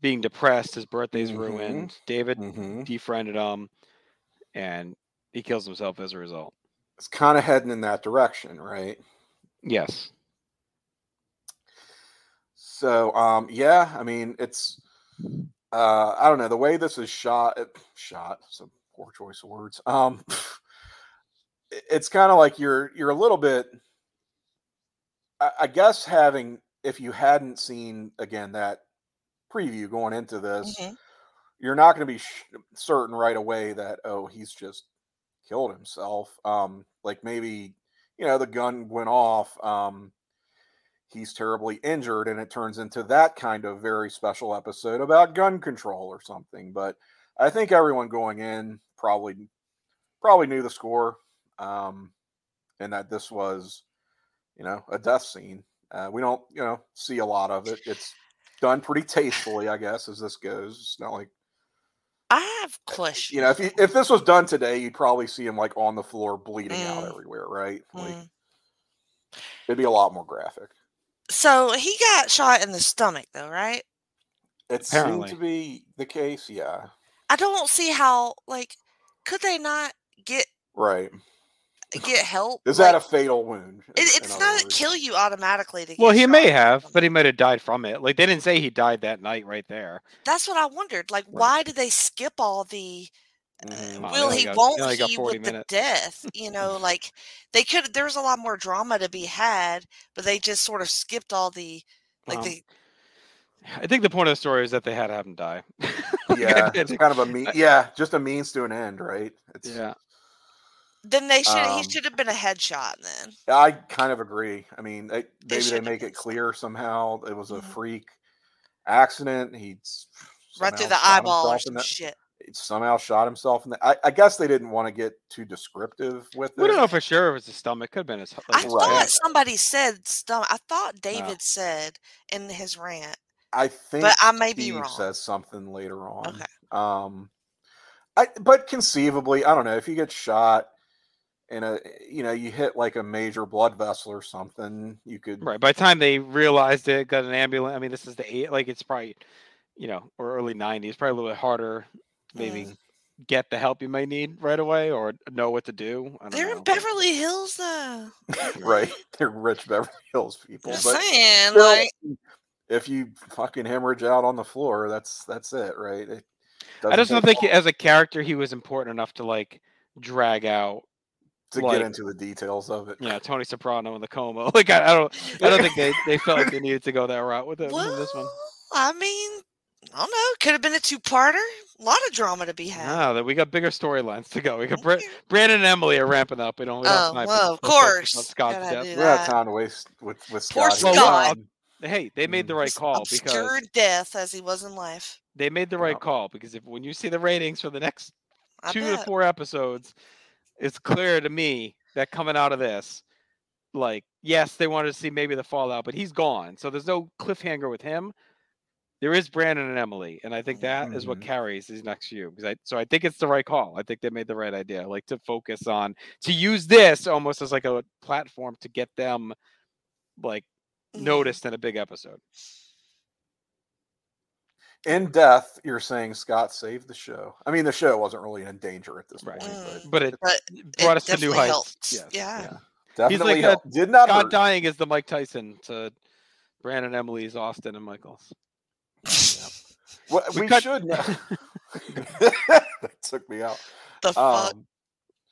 being depressed. His birthday's Mhm. ruined. David mhm. defriended him, and he kills himself as a result. it's kind of heading in that direction, right? Yes. So, um, yeah, I mean, it's, uh, I don't know, the way this is shot, it, shot, some poor choice of words. Um, it's kind of like you're, you're a little bit, I, I guess having, if you hadn't seen again that preview going into this, Mhm. you're not going to be sh- certain right away that oh he's just killed himself um like maybe you know the gun went off um he's terribly injured and it turns into that kind of very special episode about gun control or something but i think everyone going in probably probably knew the score um and that this was you know a death scene uh, we don't you know see a lot of it it's done pretty tastefully i guess as this goes it's not like I have questions. you know, if you, if this was done today, you'd probably see him like on the floor bleeding out Mm. everywhere, right? Like Mm. it'd be a lot more graphic. So he got shot in the stomach, though, right? It seemed to be the case, yeah. I don't see how. Like, could they not get? Right. get help. Is that a like, fatal wound? in- It, in it's other not words? kill you automatically. To Well, get he may shot. have, but he might have died from it. Like they didn't say he died that night right there. That's what I wondered. Like, Right. why did they skip all the? Uh, Mhm. Will he? got- won't they he? 40 With the death, you know, like they could. There was a lot more drama to be had, but they just sort of skipped all the. Like Um, they, I think the point of the story is that they had to have him die. Yeah, it's kind of a mean. Yeah, just a means to an end, right? It's, yeah. then they should. um, he should have been a headshot. Then I kind of agree. I mean, they, maybe they make it clear somehow it was a Mhm. freak accident. He right through the eyeball or some shit. Somehow shot himself in the. I, I guess they didn't want to get too descriptive with it. We don't know for sure if it was his stomach. Could have been his. I Like, his Right. thought head. somebody said stomach. I thought David said in his rant, I think, but I may be Steve wrong. says something later on. Okay. Um, I but conceivably, I don't know if you get shot in a, you know, you hit like a major blood vessel or something, you could. Right. By the time they realized it, got an ambulance. I mean, this is the eight. Like it's probably, you know, or early '90s. Probably a little bit harder. Maybe Mm. get the help you might need right away, or know what to do. I don't They're know, in Beverly Hills though. right, they're rich Beverly Hills people, Just but saying, still, like if you fucking hemorrhage out on the floor, that's that's it, right? It I just don't think he- as a character he was important enough to like drag out. to like- get into the details of it. Yeah, Tony Soprano in the coma. Like I, I don't. I don't think they, they felt like they needed to go that route with it in well, this one. I mean, I don't know. Could have been a two-parter. A lot of drama to be had. No, that we got bigger storylines to go. We got Bra- Brandon and Emily are ramping up. We don't. We have Oh, to- well, of to focus on course. Scott's death. do We don't have that. time to waste with with Poor Scott. Well, Scott. well, Hey, they made mm. the right call obscure because death as he was in life. they made the right Yeah. call because if when you see the ratings for the next I two to four episodes, it's clear to me that coming out of this, like, yes, they wanted to see maybe the fallout, but he's gone. So there's no cliffhanger with him. There is Brandon and Emily, and I think that is what Mhm. carries these next few. Because I, so I think it's the right call. I think they made the right idea, like to focus on to use this almost as like a platform to get them, like, Mhm. noticed in a big episode. In death, you're saying Scott saved the show. I mean, the show wasn't really in danger at this Right. point, Mm. But it But brought it us to new heights. Yes, Yeah. but definitely like helped. did not Scott hurt. dying is the Mike Tyson to Brandon Emily's Austin and Michaels. What, We we, cut- should know. that took me out. The fuck.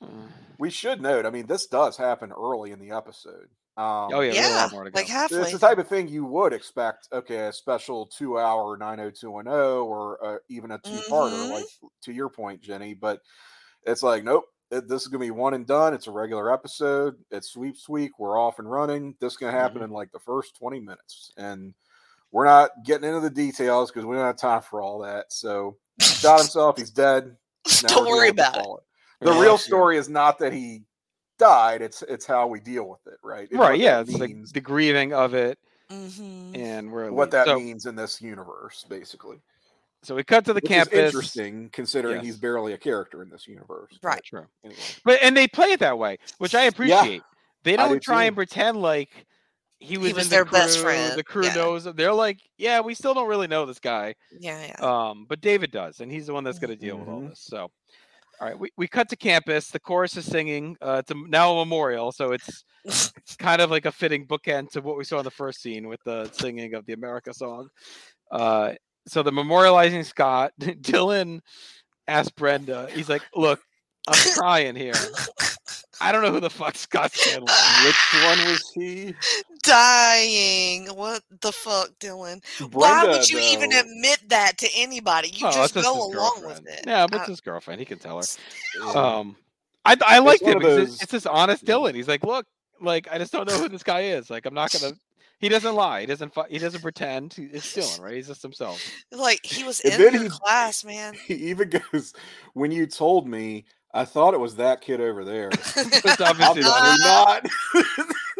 Um, we should note. I mean, this does happen early in the episode. Um, oh yeah, we got a yeah, more to go. like halfway. It's the type of thing you would expect. Okay, a special two-hour 90210 or uh, even a two-parter, Mhm. like to your point, Jenny. But it's like, nope. it- This is gonna be one and done. It's a regular episode. It's sweeps week. We're off and running. This is gonna happen Mm-hmm. in like the first 20 minutes, and we're not getting into the details because we don't have time for all that. So he shot himself. He's dead. Now Don't worry about it. all The Yeah, real yeah. story is not that he died. It's it's how we deal with it, right? It's right, yeah, that it's the grieving of it, hmm and we're what that so, means in this universe, basically. So we cut to the Which campus. is interesting considering he's barely a character in this universe. but Right. True. Anyway. But and they play it that way, which I appreciate. They don't do try too. and pretend like he was, was in their the best friend, The crew yeah. knows him. They're like, yeah, we still don't really know this guy. Yeah, yeah. Um, but David does, and he's the one that's going to deal with all Mhm. this. So, all right, we, we cut to campus. The chorus is singing. Uh, it's a, now a memorial, so it's it's kind of like a fitting bookend to what we saw in the first scene with the singing of the America song. Uh, so the memorializing Scott, Dylan asked Brenda. He's like, "Look, I'm crying here. I don't know who the fuck Scott Scanlon. Which one was he? Dying. What the fuck, Dylan? Why would you even admit that to anybody? You Oh, just it's go his along with it. Yeah, but Uh, it's his girlfriend. He can tell her. Um, I I liked one it because those- it's this honest Dylan. He's like, look, like I just don't know who this guy is. Like I'm not gonna. He doesn't lie. He doesn't. fu- He doesn't pretend. He, it's Dylan, right? He's just himself. Like he was And in then your class, man. he even goes, when you told me, I thought it was that kid over there. It's obviously obviously not.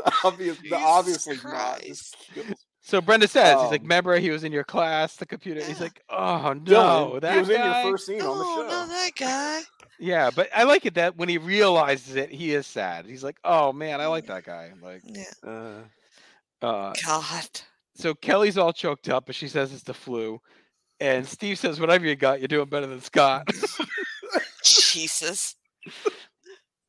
Not. Obvious, Jesus obviously. Christ. Just kills- So Brenda says, he's like, Um, remember he was in your class, the computer. He's like, oh no, Dylan, that he was in guy? your first scene on the Oh, show. no, that guy. Yeah, but I like it that when he realizes it, he is sad. He's like, oh man, I like that guy. Like, Yeah. Uh, uh, God. so Kelly's all choked up, but she says it's the flu. And Steve says, whatever you got, you're doing better than Scott. Jesus.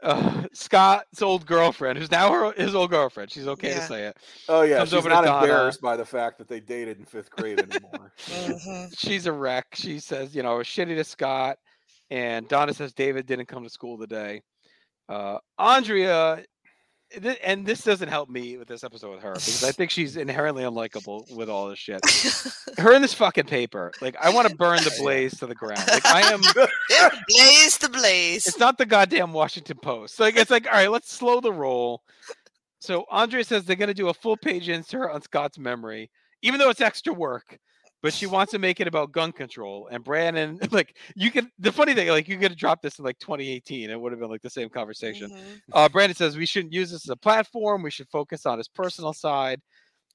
uh, Scott's old girlfriend, who's now her, his old girlfriend. She's okay to say it. Oh yeah, Comes she's over not Donna. embarrassed by the fact that they dated in fifth grade anymore. Mhm. She's a wreck. She says, you know, shitty to Scott. And Donna says David didn't come to school today. Uh, Andrea, th- and this doesn't help me with this episode with her because I think she's inherently unlikable with all this shit. Her in this fucking paper, like I want to burn the blaze to the ground. Like I am. blaze the blaze. It's not the goddamn Washington Post. Like it's like, all right, let's slow the roll. So Andrea says they're gonna do a full page insert on Scott's memory, even though it's extra work. But she wants to make it about gun control. And Brandon, like you could the funny thing, like you could have dropped this in like 2018. It would have been like the same conversation. Mhm. Uh, Brandon says we shouldn't use this as a platform. We should focus on his personal side.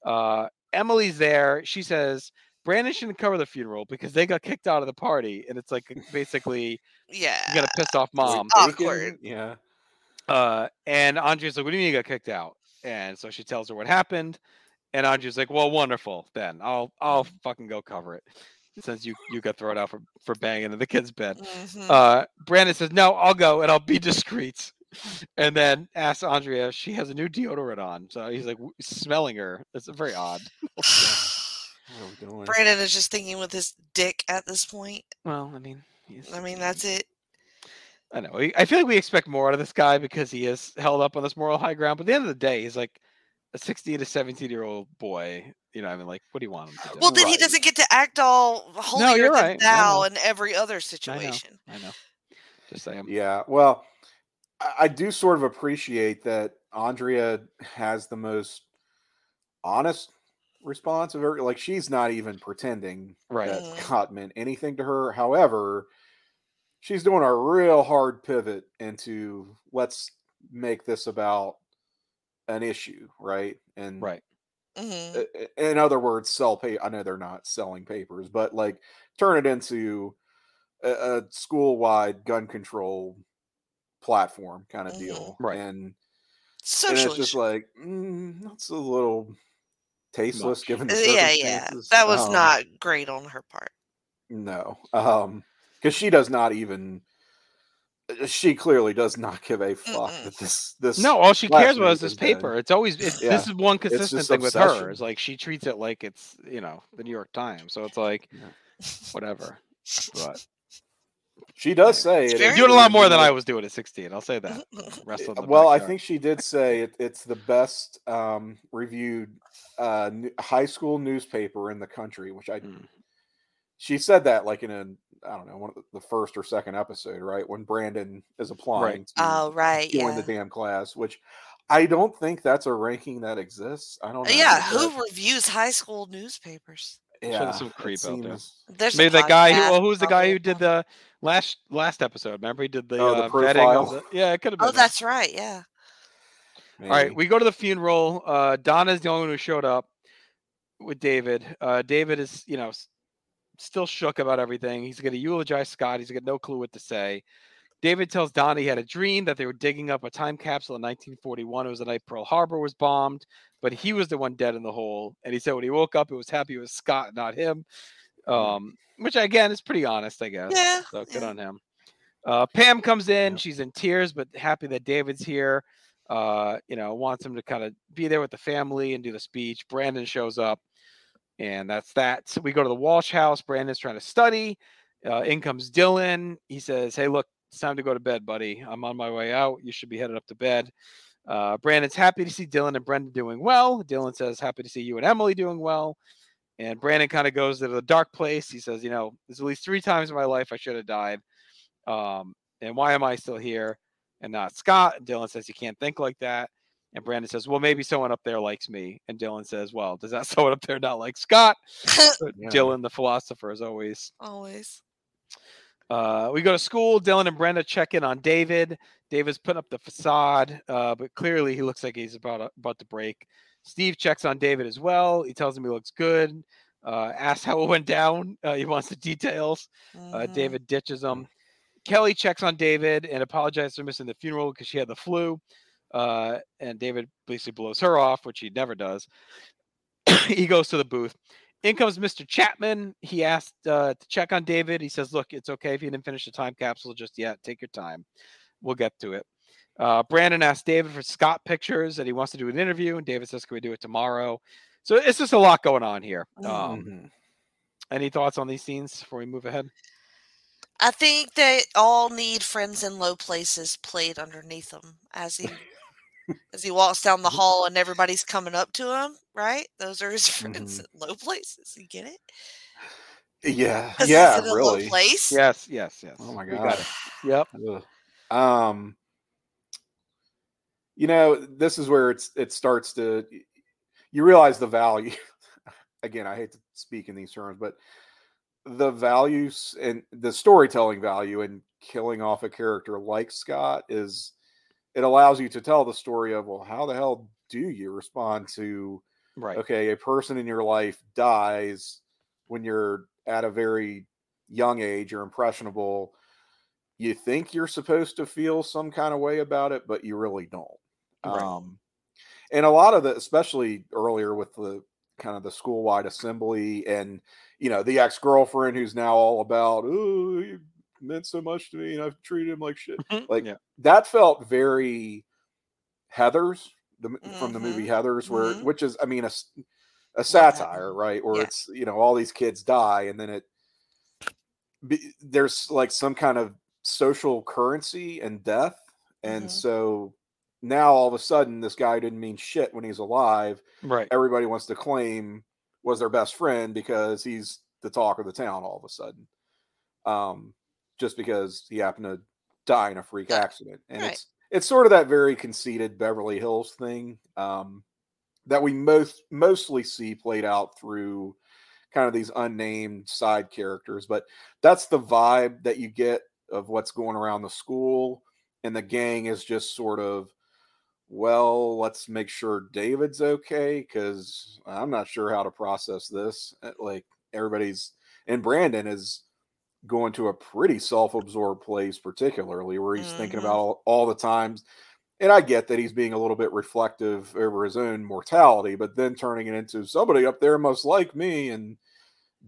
Uh, Emily's there. She says Brandon shouldn't cover the funeral because they got kicked out of the party, and it's like basically Yeah. you're gonna piss off mom. Awkward. Yeah. Uh, and Andrea's like, "What do you mean you got kicked out?" And so she tells her what happened, and Andrea's like, "Well, wonderful. Then I'll I'll fucking go cover it since you you got thrown out for for banging in the kid's bed." Mhm. Uh, Brandon says, "No, I'll go and I'll be discreet." And then asks Andrea, if she has a new deodorant on. So he's like smelling her. It's very odd. What are we doing? Brandon is just thinking with his dick at this point. Well, I mean, he's, I mean, that's it. I know. I feel like we expect more out of this guy because he is held up on this moral high ground. But at the end of the day, he's like a 16 to 17 year old boy. You know, I mean, like, what do you want him to do? Well, then he doesn't get to act all holier you're than right. I thou in every other I know. situation. I know. Just saying. Yeah. Well, I, I do sort of appreciate that Andrea has the most honest response of her. Like she's not even pretending Right. that Mhm. Scott meant anything to her. However, she's doing a real hard pivot into let's make this about an issue, right? And Right. hmm i- i- in other words, sell pay. I know they're not selling papers, but like turn it into a, a school-wide gun control platform kind of Mhm. deal, Right. And, and it's just like mm, that's a little tasteless, Much. given the Uh, yeah, yeah. That was Um, not great on her part. no, um, because she does not even. Uh, She clearly does not give a fuck that this this No, all she cares about is this paper. It's always it's, Yeah. this is one It's consistent this thing with her. obsession. Is like she treats it like it's you know the New York Times. So it's like Yeah. whatever. But She does say It's it you're doing a lot more than I was doing at 16. I'll say that. Rest of the Uh, well, I think she did say it, it's the best um, reviewed uh, high school newspaper in the country, which I. Mm. She said that like in a I don't know one of the, the first or second episode, right when Brandon is applying to Oh, right. join Yeah. the damn class, which I don't think that's a ranking that exists. I don't know. Yeah. but that- Who reviews high school newspapers? there's yeah, some it creep out there. There's Maybe a that guy. Who, well, who's the guy who did the last last episode? Remember he did the, Oh, the uh, vetting. Of profile? the, yeah, it could have been. Oh, him. that's right. Yeah. All right, we go to the funeral. Uh, Donna's the only one who showed up with David. Uh, David is, you know, s- still shook about everything. He's going to eulogize Scott. He's got no clue what to say. David tells Donna he had a dream that they were digging up a time capsule in 1941. It was the night Pearl Harbor was bombed, but he was the one dead in the hole. And he said when he woke up, he was happy it was Scott, not him. Um, which again is pretty honest, I guess. Yeah, So good yeah. on him. Uh, Pam comes in. Yep. She's in tears, but happy that David's here. Uh, you know, wants him to kind of be there with the family and do the speech. Brandon shows up, and that's that. So we go to the Walsh house. Brandon's trying to study. Uh, in comes Dylan. He says, "Hey, look, it's time to go to bed, buddy. I'm on my way out. You should be headed up to bed." Uh, Brandon's happy to see Dylan and Brenda doing well. Dylan says, "Happy to see you and Emily doing well." And Brandon kind of goes to the dark place. He says, "You know, there's at least three times in my life I should have died, um, and why am I still here and not Scott?" Dylan says, "You can't think like that." And Brandon says, "Well, maybe someone up there likes me." And Dylan says, "Well, does that someone up there not like Scott?" Yeah. Dylan, the philosopher, as always. Always. Uh, we go to school. Dylan and Brenda check in on David. David's putting up the facade, uh, but clearly he looks like he's about about to break. Steve checks on David as well. He tells him he looks good. Uh, asks how it went down. Uh, he wants the details. Uh, Mhm. David ditches him. Kelly checks on David and apologizes for missing the funeral because she had the flu. Uh, and David basically blows her off, which he never does. he goes to the booth. In comes Mr. Chapman. He asked uh, to check on David. He says, Look, it's okay if you didn't finish the time capsule just yet. Take your time. We'll get to it. Uh, Brandon asked David for Scott pictures and he wants to do an interview, and David says, "Can we do it tomorrow?" So it's just a lot going on here. Um, Mhm. any thoughts on these scenes before we move ahead? I think they all need friends in low places played underneath them as he as he walks down the hall and everybody's coming up to him. Right? Those are his friends in low places. You get it? Yeah. yeah, he's in a really. low place. Yes, yes, yes. Oh my god. Yep. Ugh. Um, you know, this is where it's it starts to you realize the value. Again, I hate to speak in these terms, but the values and the storytelling value in killing off a character like Scott is it allows you to tell the story of well, how the hell do you respond to Right. okay, a person in your life dies when you're at a very young age, you're impressionable. You think you're supposed to feel some kind of way about it, but you really don't. Right. Um, and a lot of the, especially earlier with the kind of the school wide assembly and, you know, the ex girlfriend who's now all about, oh, meant so much to me and I've treated him like shit. Like, yeah. that felt very Heathers the, m- from the movie Heathers, where mhm. which is, I mean, a happened? satire, right? Where Yeah. it's you know all these kids die, and then it be, there's like some kind of social currency and death, and Mhm. so now all of a sudden this guy didn't mean shit when he's alive. Right. Everybody wants to claim was their best friend because he's the talk of the town all of a sudden, um, just because he happened to die in a freak Yeah, accident, and right. it's it's sort of that very conceited Beverly Hills thing um, that we most mostly see played out through kind of these unnamed side characters. But that's the vibe that you get of what's going around the school, and the gang is just sort of, well, let's make sure David's okay because I'm not sure how to process this. Uh, Like everybody's and Brandon is going to a pretty self-absorbed place particularly where he's thinking Mhm. about all, all the times and i get that he's being a little bit reflective over his own mortality but then turning it into somebody up there must like me and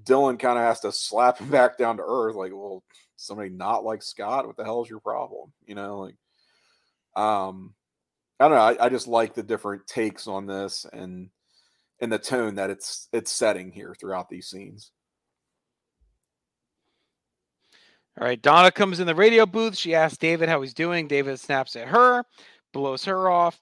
dylan kind of has to slap him back down to earth like well somebody not like scott? What the hell is your problem? You know like um i don't know i, I just like the different takes on this and and the tone that it's it's setting here throughout these scenes All right. Donna comes in the radio booth. She asks David how he's doing. David snaps at her, blows her off.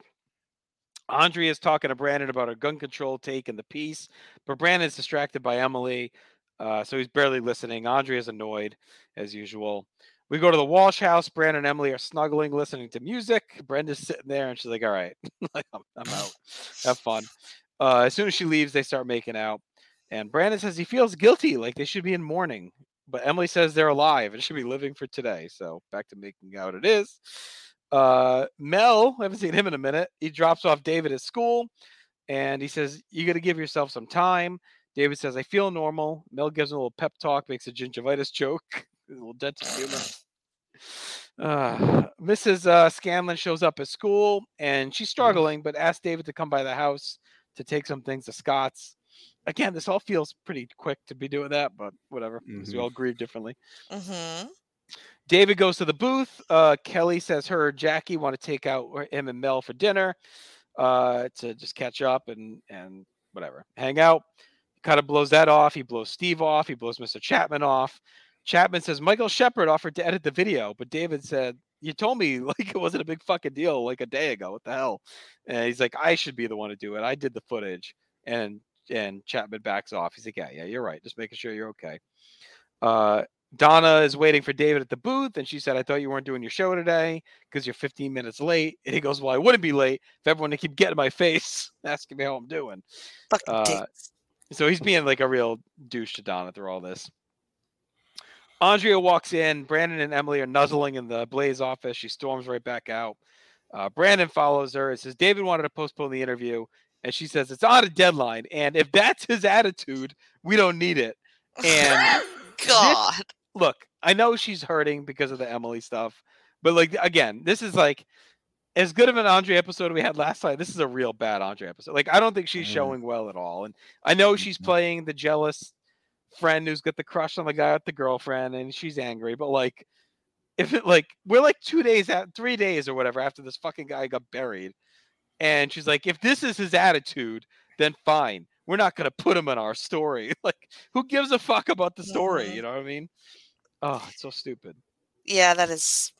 Andrea is talking to Brandon about her gun control take and the piece, but Brandon's distracted by Emily, uh, so he's barely listening. Andrea's annoyed as usual. We go to the Walsh house. Brandon and Emily are snuggling, listening to music. Brenda's sitting there, and she's like, "All right, I'm, I'm out. Have fun." Uh, as soon as she leaves, they start making out, and Brandon says he feels guilty, like they should be in mourning. But Emily says they're alive and should be living for today. So back to making out it is. Uh, Mel, I haven't seen him in a minute. He drops off David at school and he says, You got to give yourself some time. David says, I feel normal. Mel gives him a little pep talk, makes a gingivitis joke, a little dentist humor. Uh, Mrs. Uh, Scanlon shows up at school and she's struggling, but asks David to come by the house to take some things to Scott's. Again, this all feels pretty quick to be doing that, but whatever, because we all grieve differently. Mm-hmm. David goes to the booth. Uh, Kelly says her and Jackie want to take out her- him and Mel for dinner uh, to just catch up and and whatever, hang out. Kind of blows that off. He blows Steve off. He blows Mr. Chapman off. Chapman says Michael Shepard offered to edit the video, but David said, "You told me like it wasn't a big fucking deal like a day ago. What the hell?" And he's like, "I should be the one to do it. I did the footage." And and Chapman backs off. He's like, "Yeah, yeah, you're right. Just making sure you're okay." Uh, Donna is waiting for David at the booth, and she said, "I thought you weren't doing your show today because you're 15 minutes late." And he goes, "Well, I wouldn't be late if everyone to keep getting my face, asking me how I'm doing." Fucking Uh, dicks. So he's being like a real douche to Donna through all this. Andrea walks in. Brandon and Emily are nuzzling in the Blaze office. She storms right back out. Uh, Brandon follows her and says, David wanted to postpone the interview. And she says, It's on a deadline. And if that's his attitude, we don't need it. And God. look, I know she's hurting because of the Emily stuff, but like again, this is like as good of an Andre episode we had last night. This is a real bad Andre episode. Like I don't think she's Mhm. showing well at all, and I know she's Mhm. playing the jealous friend who's got the crush on the guy with the girlfriend, and she's angry. But like, if it like we're like two days out, three days or whatever after this fucking guy got buried, and she's like, if this is his attitude, then fine. We're not gonna put him in our story. Like, who gives a fuck about the story? Mhm. You know what I mean? Oh, it's so stupid. Yeah, that is.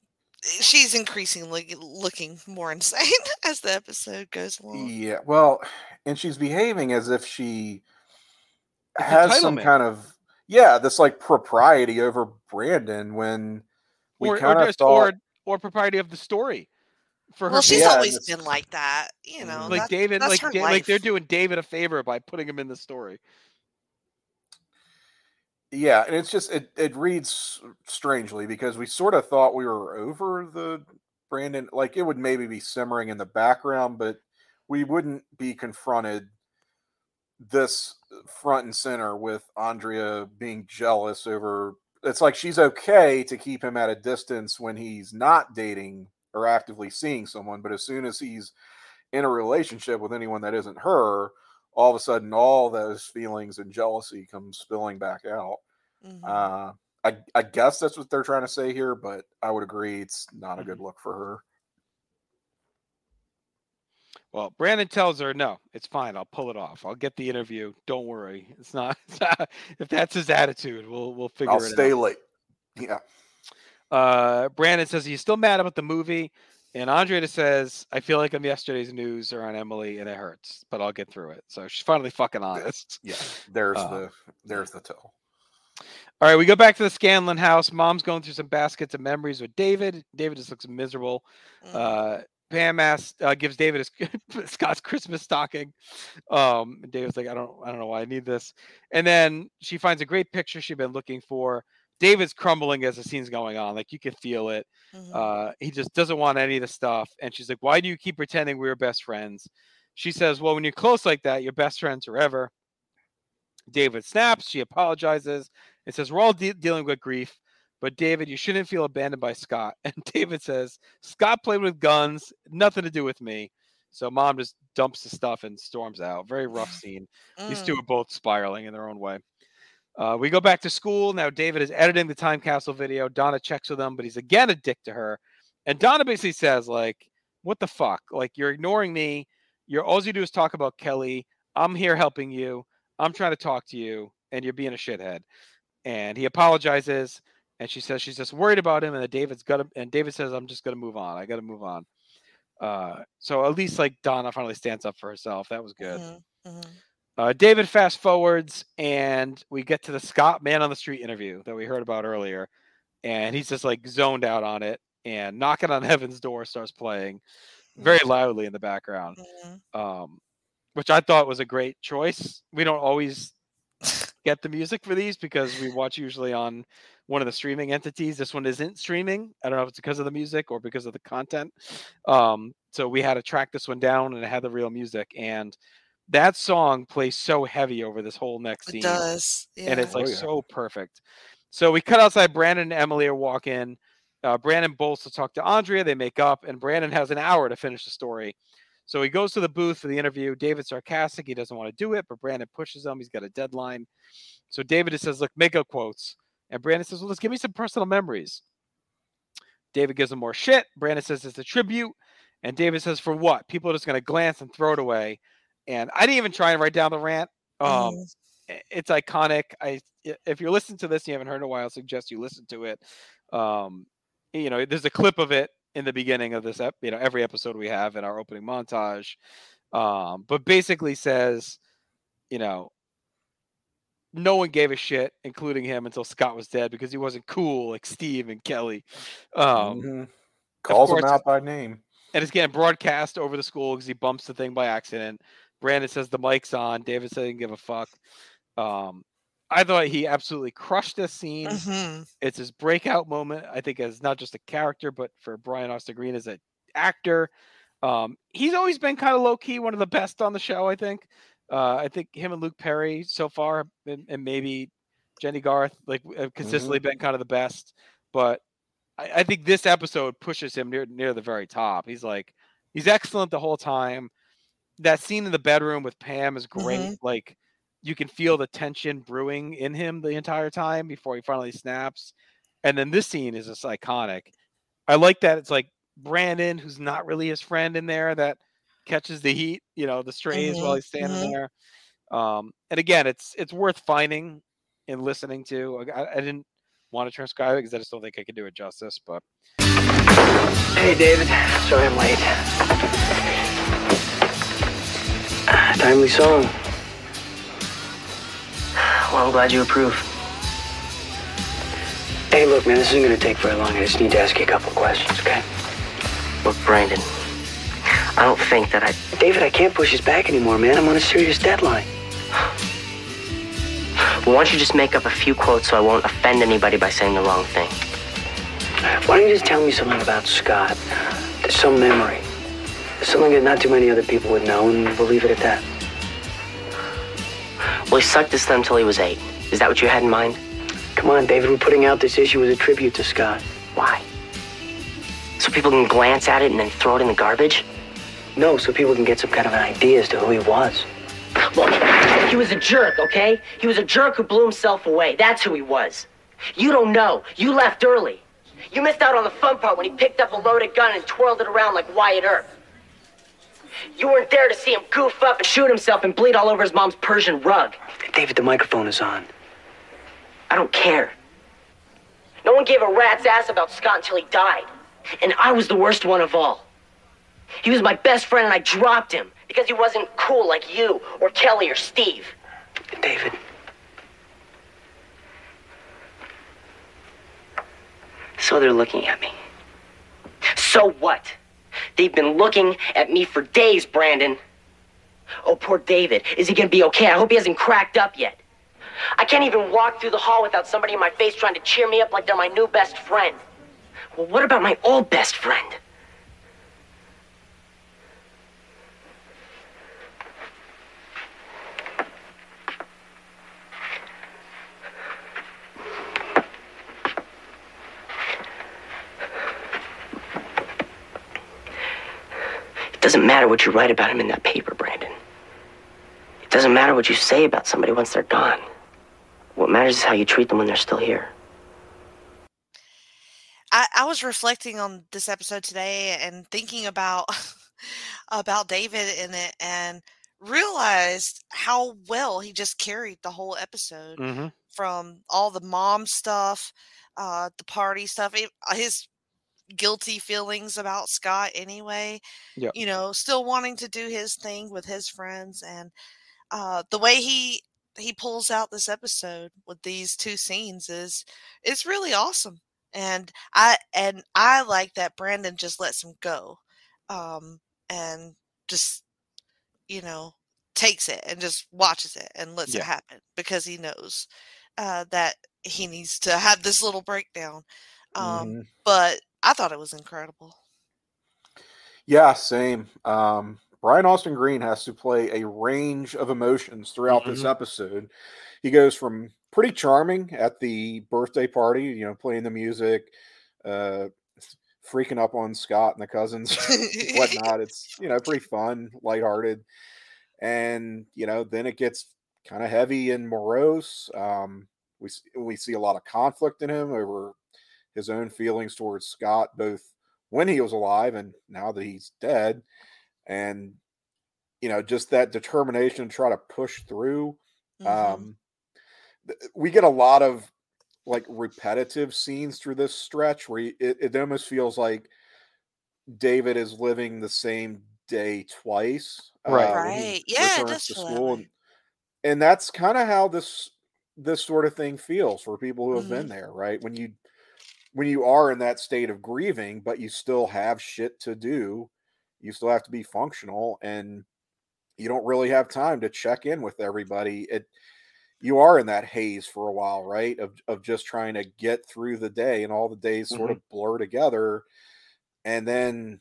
She's increasingly looking more insane as the episode goes along. Yeah, well, and she's behaving as if she It's has some kind of yeah, this like propriety over Brandon when we kind of just thought or or propriety of the story for her Well, she's Yeah, always been like that, you know. Mhm. like that- David that's like her Da- like they're doing David a favor by putting him in the story. yeah, and it's just it it reads strangely because we sort of thought we were over the Brandon like it would maybe be simmering in the background, but we wouldn't be confronted this front and center with Andrea being jealous over it's like she's okay to keep him at a distance when he's not dating or actively seeing someone, but as soon as he's in a relationship with anyone that isn't her, all of a sudden all those feelings and jealousy come spilling back out. Mhm. Uh I, I guess that's what they're trying to say here, but I would agree it's not a good look for her. Well, Brandon tells her, "No, it's fine. I'll pull it off. I'll get the interview. Don't worry. It's not. It's not if that's his attitude, we'll we'll figure I'll it stay late. Yeah. Uh, Brandon says he's still mad about the movie, and Andrea says, "I feel like I'm yesterday's news around Emily, and it hurts, but I'll get through it." So she's finally fucking honest. Yeah. There's Uh, the there's the tell. All right, we go back to the Scanlon house. Mom's going through some baskets of memories with David. David just looks miserable. Mhm. Uh, Pam asks, uh, gives David his Scott's Christmas stocking. Um, and David's like, I don't, I don't know why I need this. And then she finds a great picture she'd been looking for. David's crumbling as the scene's going on, like you can feel it. Mhm. Uh, he just doesn't want any of the stuff. And she's like, Why do you keep pretending we were best friends? She says, Well, when you're close like that, you're best friends forever. David snaps. She apologizes and says, We're all de- dealing with grief, but David, you shouldn't feel abandoned by Scott. And David says, Scott played with guns, nothing to do with me. So mom just dumps the stuff and storms out. Very rough scene. These two Mm. are both spiraling in their own way. Uh, we go back to school. Now David is editing the time capsule video. Donna checks with him, but he's again a dick to her. And Donna basically says, like, what the fuck? Like, you're ignoring me. You're all you do is talk about Kelly. I'm here helping you. I'm trying to talk to you, and you're being a shithead. And he apologizes, and she says she's just worried about him, and that David's to, and David says, I'm just gonna move on. I gotta move on. Uh, so at least like Donna finally stands up for herself. That was good. Mhm. Mhm. Uh, David fast forwards, and we get to the Scott Man on the Street interview that we heard about earlier, and he's just like zoned out on it, and knocking on heaven's door starts playing very loudly in the background, Mhm. um, which I thought was a great choice. We don't always get the music for these because we watch usually on one of the streaming entities. This one isn't streaming. I don't know if it's because of the music or because of the content. Um, so we had to track this one down, and it had the real music and that song plays so heavy over this whole next It scene does. and it's like Oh, yeah. so perfect. So we cut outside brandon and emily are walking uh, brandon bolts to talk to andrea they make up and brandon has an hour to finish the story. So he goes to the booth for the interview david's sarcastic he doesn't want to do it but brandon pushes him he's got a deadline. So david just says look make up quotes and brandon says well let's give me some personal memories. David gives him more shit brandon says it's a tribute and david says for what? People are just going to glance and throw it away and I didn't even try and write down the rant. Um, Mhm. it's iconic. I i- if you're listening to this and you haven't heard in a while, I suggest you listen to it. Um, you know, there's a clip of it in the beginning of this, ep- you know, every episode we have in our opening montage. Um, but basically says, you know, no one gave a shit, including him, until Scott was dead because he wasn't cool like Steve and Kelly. Um, Mhm. Calls him out by name. and it's getting broadcast over the school because he bumps the thing by accident. Brandon says the mic's on. David said he didn't give a fuck. Um, I thought he absolutely crushed this scene. Mhm. It's his breakout moment. I think as not just a character, but for Brian Austin Green as an actor. Um, he's always been kind of low key, one of the best on the show. I think. Uh, I think him and Luke Perry so far, have been- and maybe Jennie Garth, like have consistently been kind of the best. But I, I think this episode pushes him near near the very top. He's like he's excellent the whole time. That scene in the bedroom with Pam is great. Mhm. Like you can feel the tension brewing in him the entire time before he finally snaps. And then this scene is just iconic. I like that it's like Brandon, who's not really his friend in there, that catches the heat, you know, the strays while Mhm, he's standing mhm. there. Um, and again, it's it's worth finding and listening to. I, I didn't want to transcribe it because I just don't think I could do it justice. But Hey, David. Sorry I'm late. Timely song. Well, I'm glad you approve. Hey, look, man, this isn't gonna take very long. I just need to ask you a couple questions, okay? Look, Brandon, I don't think that I. David, I can't push this back anymore, man. I'm on a serious deadline. Well, why don't you just make up a few quotes so I won't offend anybody by saying the wrong thing? Why don't you just tell me something about Scott? There's some memory. Something that not too many other people would know, and we'll leave it at that. Well, he sucked his thumb till he was eight. Is that what you had in mind? Come on, David, we're putting out this issue as a tribute to Scott. Why? So people can glance at it and then throw it in the garbage? No, so people can get some kind of an idea as to who he was. Look, he was a jerk, okay? He was a jerk who blew himself away. That's who he was. You don't know. You left early. You missed out on the fun part when he picked up a loaded gun and twirled it around like Wyatt Earp. You weren't there to see him goof up and shoot himself and bleed all over his mom's Persian rug. David, the microphone is on. I don't care. No one gave a rat's ass about Scott until he died. And I was the worst one of all. He was my best friend and I dropped him because he wasn't cool like you or Kelly or Steve. David, So they're looking at me. So what? They've been looking at me for days, Brandon. Oh, poor David. Is he gonna be okay? I hope he hasn't cracked up yet. I can't even walk through the hall without somebody in my face trying to cheer me up like they're my new best friend. Well, what about my old best friend? Doesn't matter what you write about him in that paper, Brandon. It doesn't matter what you say about somebody once they're gone. What matters is how you treat them when they're still here. I, I was reflecting on this episode today and thinking about about David in it and realized how well he just carried the whole episode mm-hmm. from all the mom stuff, uh, the party stuff, it- his guilty feelings about Scott anyway. Yep. You know, still wanting to do his thing with his friends and uh, the way he he pulls out this episode with these two scenes is it's really awesome. And I and I like that Brandon just lets him go. Um and just you know takes it and just watches it and lets Yeah. it happen because he knows uh, that he needs to have this little breakdown. Um, Mhm. But I thought it was incredible. Yeah, same. Um, Brian Austin Green has to play a range of emotions throughout this Mhm. episode. He goes from pretty charming at the birthday party, you know, playing the music, uh, freaking up on Scott and the cousins, whatnot. It's you know pretty fun, lighthearted, and you know then it gets kind of heavy and morose. Um, we we see a lot of conflict in him over his own feelings towards Scott, both when he was alive and now that he's dead, and you know just that determination to try to push through. Um, th- we get a lot of like repetitive scenes through this stretch where you, it, it almost feels like David is living the same day twice. Right. uh, Right. Yeah, it returns does to school, and, and that's kind of how this this sort of thing feels for people who have Mm-hmm. been there, right? When you when you are in that state of grieving, but you still have shit to do, you still have to be functional, and you don't really have time to check in with everybody. It you are in that haze for a while, right? Of of just trying to get through the day, and all the days sort of blur together, and then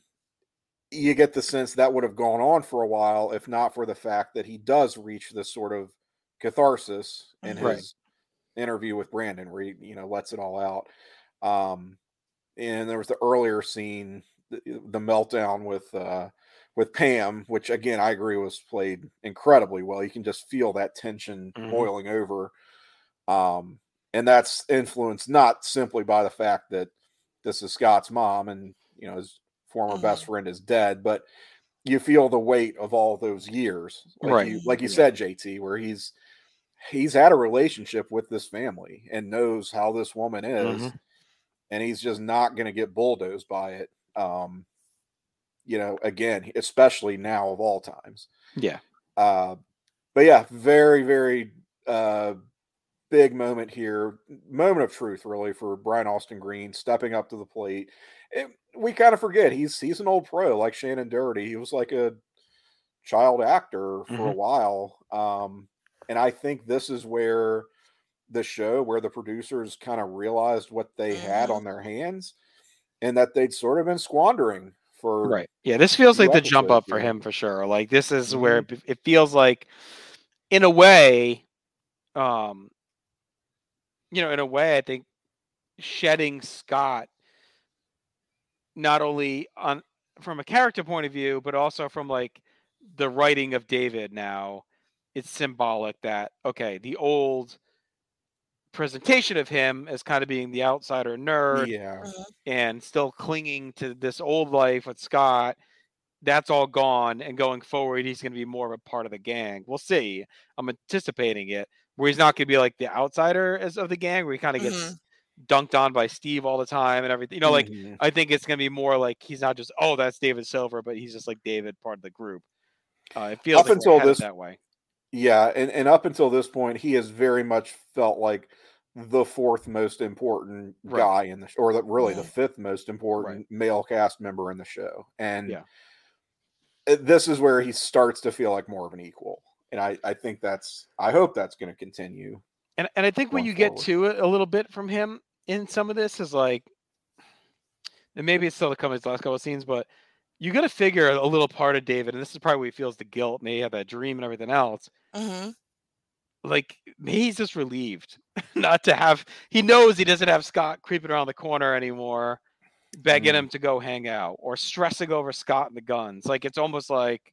you get the sense that would have gone on for a while if not for the fact that he does reach this sort of catharsis in Mhm. Right. his interview with Brandon, where he you know lets it all out. Um, and there was the earlier scene, the, the meltdown with uh, with Pam, which again I agree was played incredibly well. You can just feel that tension Mhm. boiling over. Um, and that's influenced not simply by the fact that this is Scott's mom and you know his former best friend is dead, but you feel the weight of all those years, like Right. You, like you Yeah. said, JT, where he's he's had a relationship with this family and knows how this woman is, Mhm. And he's just not going to get bulldozed by it. Um, you know, again, especially now of all times. Yeah. Uh, but yeah, very, very uh, big moment here. Moment of truth, really, for Brian Austin Green stepping up to the plate. It, we kind of forget he's he's an old pro like Shannen Doherty. He was like a child actor for a Mhm. while. Um, and I think this is where the show, where the producers kind of realized what they had Mhm. on their hands and that they'd sort of been squandering for Right. Yeah, this feels like the jump up for him for sure. Like this is where it, it feels like in a way um you know, in a way I think shedding Scott not only on from a character point of view but also from like the writing of David now it's symbolic that okay, the old presentation of him as kind of being the outsider nerd Yeah. and still clinging to this old life with Scott, that's all gone. And going forward, he's going to be more of a part of the gang. We'll see. I'm anticipating it, where he's not going to be like the outsider as of the gang, where he kind of gets Mhm. dunked on by Steve all the time and everything. You know, like Mhm. I think it's going to be more like he's not just oh that's David Silver, but he's just like David, part of the group. Uh, it feels Up like until this- that way. Yeah, and, and up until this point, he has very much felt like the fourth most important Right. guy in the show, or the, really the fifth most important male cast member in the show. And Yeah. uh, this is where he starts to feel like more of an equal. And I, I think that's I hope that's going to continue. And and I think when going you get to it a little bit from him in some of this is like, and maybe it's still to come in his last couple of scenes, but you got to figure a little part of David, and this is probably where he feels the guilt, may have that dream and everything else. Mhm. Like he's just relieved not to have. He knows he doesn't have Scott creeping around the corner anymore, begging Mm. him to go hang out or stressing over Scott and the guns. Like it's almost like.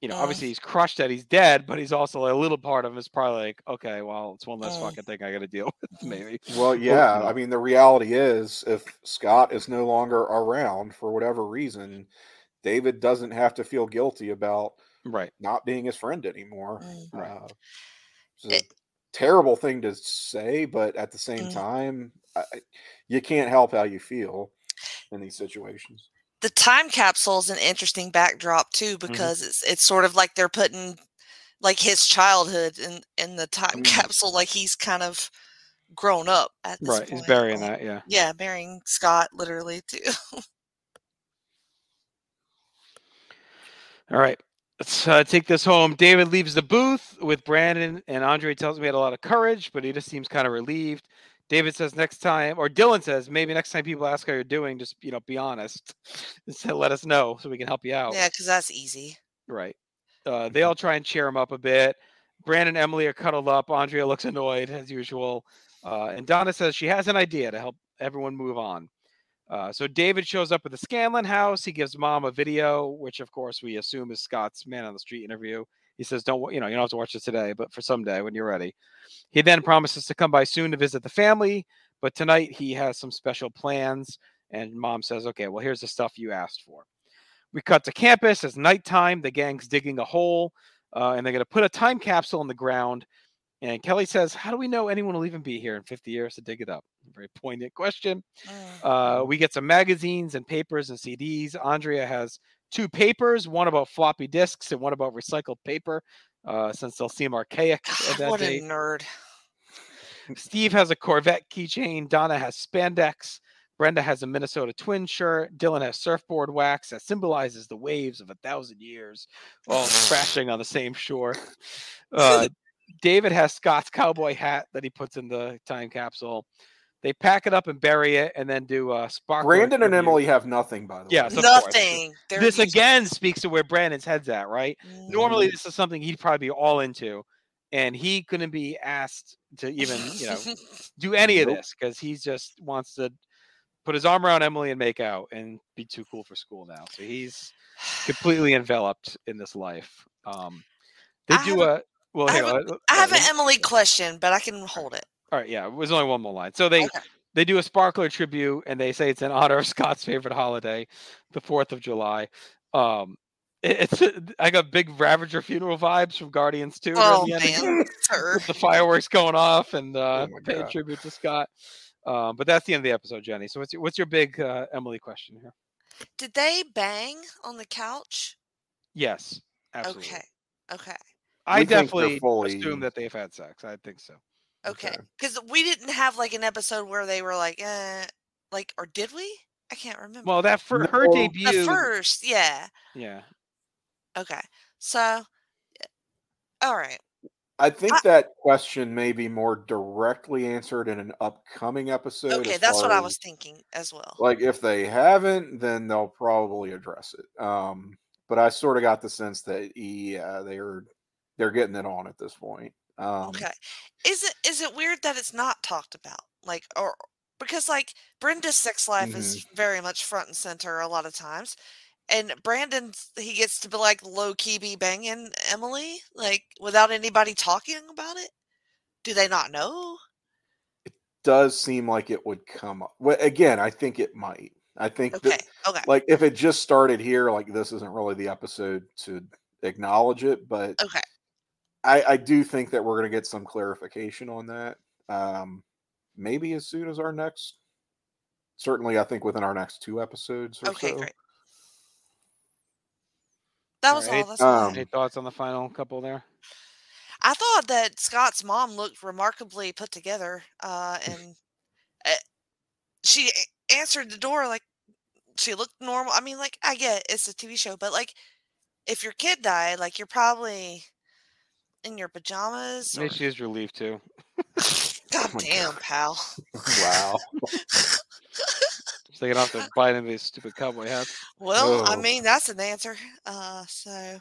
You know, Mm. obviously he's crushed that he's dead, but he's also a little part of him is probably like, okay, well, it's one less Mm. fucking thing I got to deal with, maybe. Well, yeah. I mean the reality is if Scott is no longer around for whatever reason, David doesn't have to feel guilty about Right. not being his friend anymore. Mm. Right. Uh, it's a It- terrible thing to say, but at the same Mm. time, I, you can't help how you feel in these situations. The time capsule is an interesting backdrop too Mm-hmm. because it's it's sort of like they're putting like his childhood in in the time Mm. capsule, like he's kind of grown up at this Right. point. He's burying that. Yeah. Yeah, burying Scott literally too. All right. Let's uh, take this home. David leaves the booth with Brandon, and Andrea tells me he had a lot of courage, but he just seems kind of relieved. David says next time, or Dylan says maybe next time people ask how you're doing, just you know, be honest. Just let us know so we can help you out. yeah, because that's easy. Right. Uh, they all try and cheer him up a bit. Brandon and Emily are cuddled up. Andrea looks annoyed as usual. Uh, and Donna says she has an idea to help everyone move on. Uh, so David shows up at the Scanlon house. He gives mom a video, which of course we assume is Scott's man on the street interview. He says, "Don't you know? You don't have to watch it today, but for someday when you're ready." He then promises to come by soon to visit the family, but tonight he has some special plans. And mom says, "Okay, well here's the stuff you asked for." We cut to campus. It's nighttime. The gang's digging a hole, uh, and they're going to put a time capsule in the ground. And Kelly says, "How do we know anyone will even be here in 50 years to dig it up?" Very poignant question. Mm. Uh, we get some magazines and papers and CDs. Andrea has two papers, one about floppy disks and one about recycled paper, uh, since they'll seem archaic at God, that what a nerd. Steve has a Corvette keychain. Donna has spandex. Brenda has a Minnesota twin shirt. Dylan has surfboard wax that symbolizes the waves of a thousand years, all crashing on the same shore. Uh, David has Scott's cowboy hat that he puts in the time capsule. They pack it up and bury it, and then do a spark. Brandon and Emily have nothing, by the Yes, way. of course. Nothing. They're This useless. again speaks to where Brandon's head's at, right? Mm. Normally, this is something he'd probably be all into, and he couldn't be asked to even, you know, do any of Nope. this because he just wants to put his arm around Emily and make out and be too cool for school now. So he's completely enveloped in this life. Um, they I do have a well. I have on, let- I have an Emily question, but I can hold it. All right, yeah, it was only one more line. So they Okay. they do a sparkler tribute and they say it's in honor of Scott's favorite holiday, the Fourth of July. Um, it- it's I got big Ravager funeral vibes from Guardians too. Oh man, the fireworks going off and uh, my paying God. tribute to Scott. Um, but that's the end of the episode, Jenny. So what's your, what's your big uh, Emily question here? Did they bang on the couch? Yes, absolutely. Okay. Okay. I We definitely fully- assume that they've had sex. I think so. Okay. Okay. Because we didn't have like an episode where they were like, eh, like, or did we? I can't remember. Well, that for her No. debut, the first, yeah. yeah, Okay. So, all right. I think I- that question may be more directly answered in an upcoming episode. Okay, as that's what far I as- was thinking as well. Like if they haven't, then they'll probably address it. Um, but I sort of got the sense that yeah, they're they're getting it on at this point. Um, Okay. Is it is it weird that it's not talked about? Like or because like Brenda's sex life is Mm-hmm. very much front and center a lot of times. And Brandon he gets to be like low key be banging Emily like without anybody talking about it. Do they not know? It does seem like it would come up. Well, again, I think it might. I think Okay. that Okay. like if it just started here, like this isn't really the episode to acknowledge it, but Okay. I, I do think that we're going to get some clarification on that. Um, maybe as soon as our next, certainly, I think within our next two episodes or Okay, so. great. That was Alright, all. That's um, any thoughts on the final couple there? I thought that Scott's mom looked remarkably put together, uh, and uh, she answered the door like she looked normal. I mean, like I get it's a TV show, but like if your kid died, like you're probably in your pajamas. Or... Maybe she is relieved too. God my damn, God. pal. wow. So they don't have to bite into these stupid cowboy hats. Well, I Oh. mean that's an answer. Uh, so,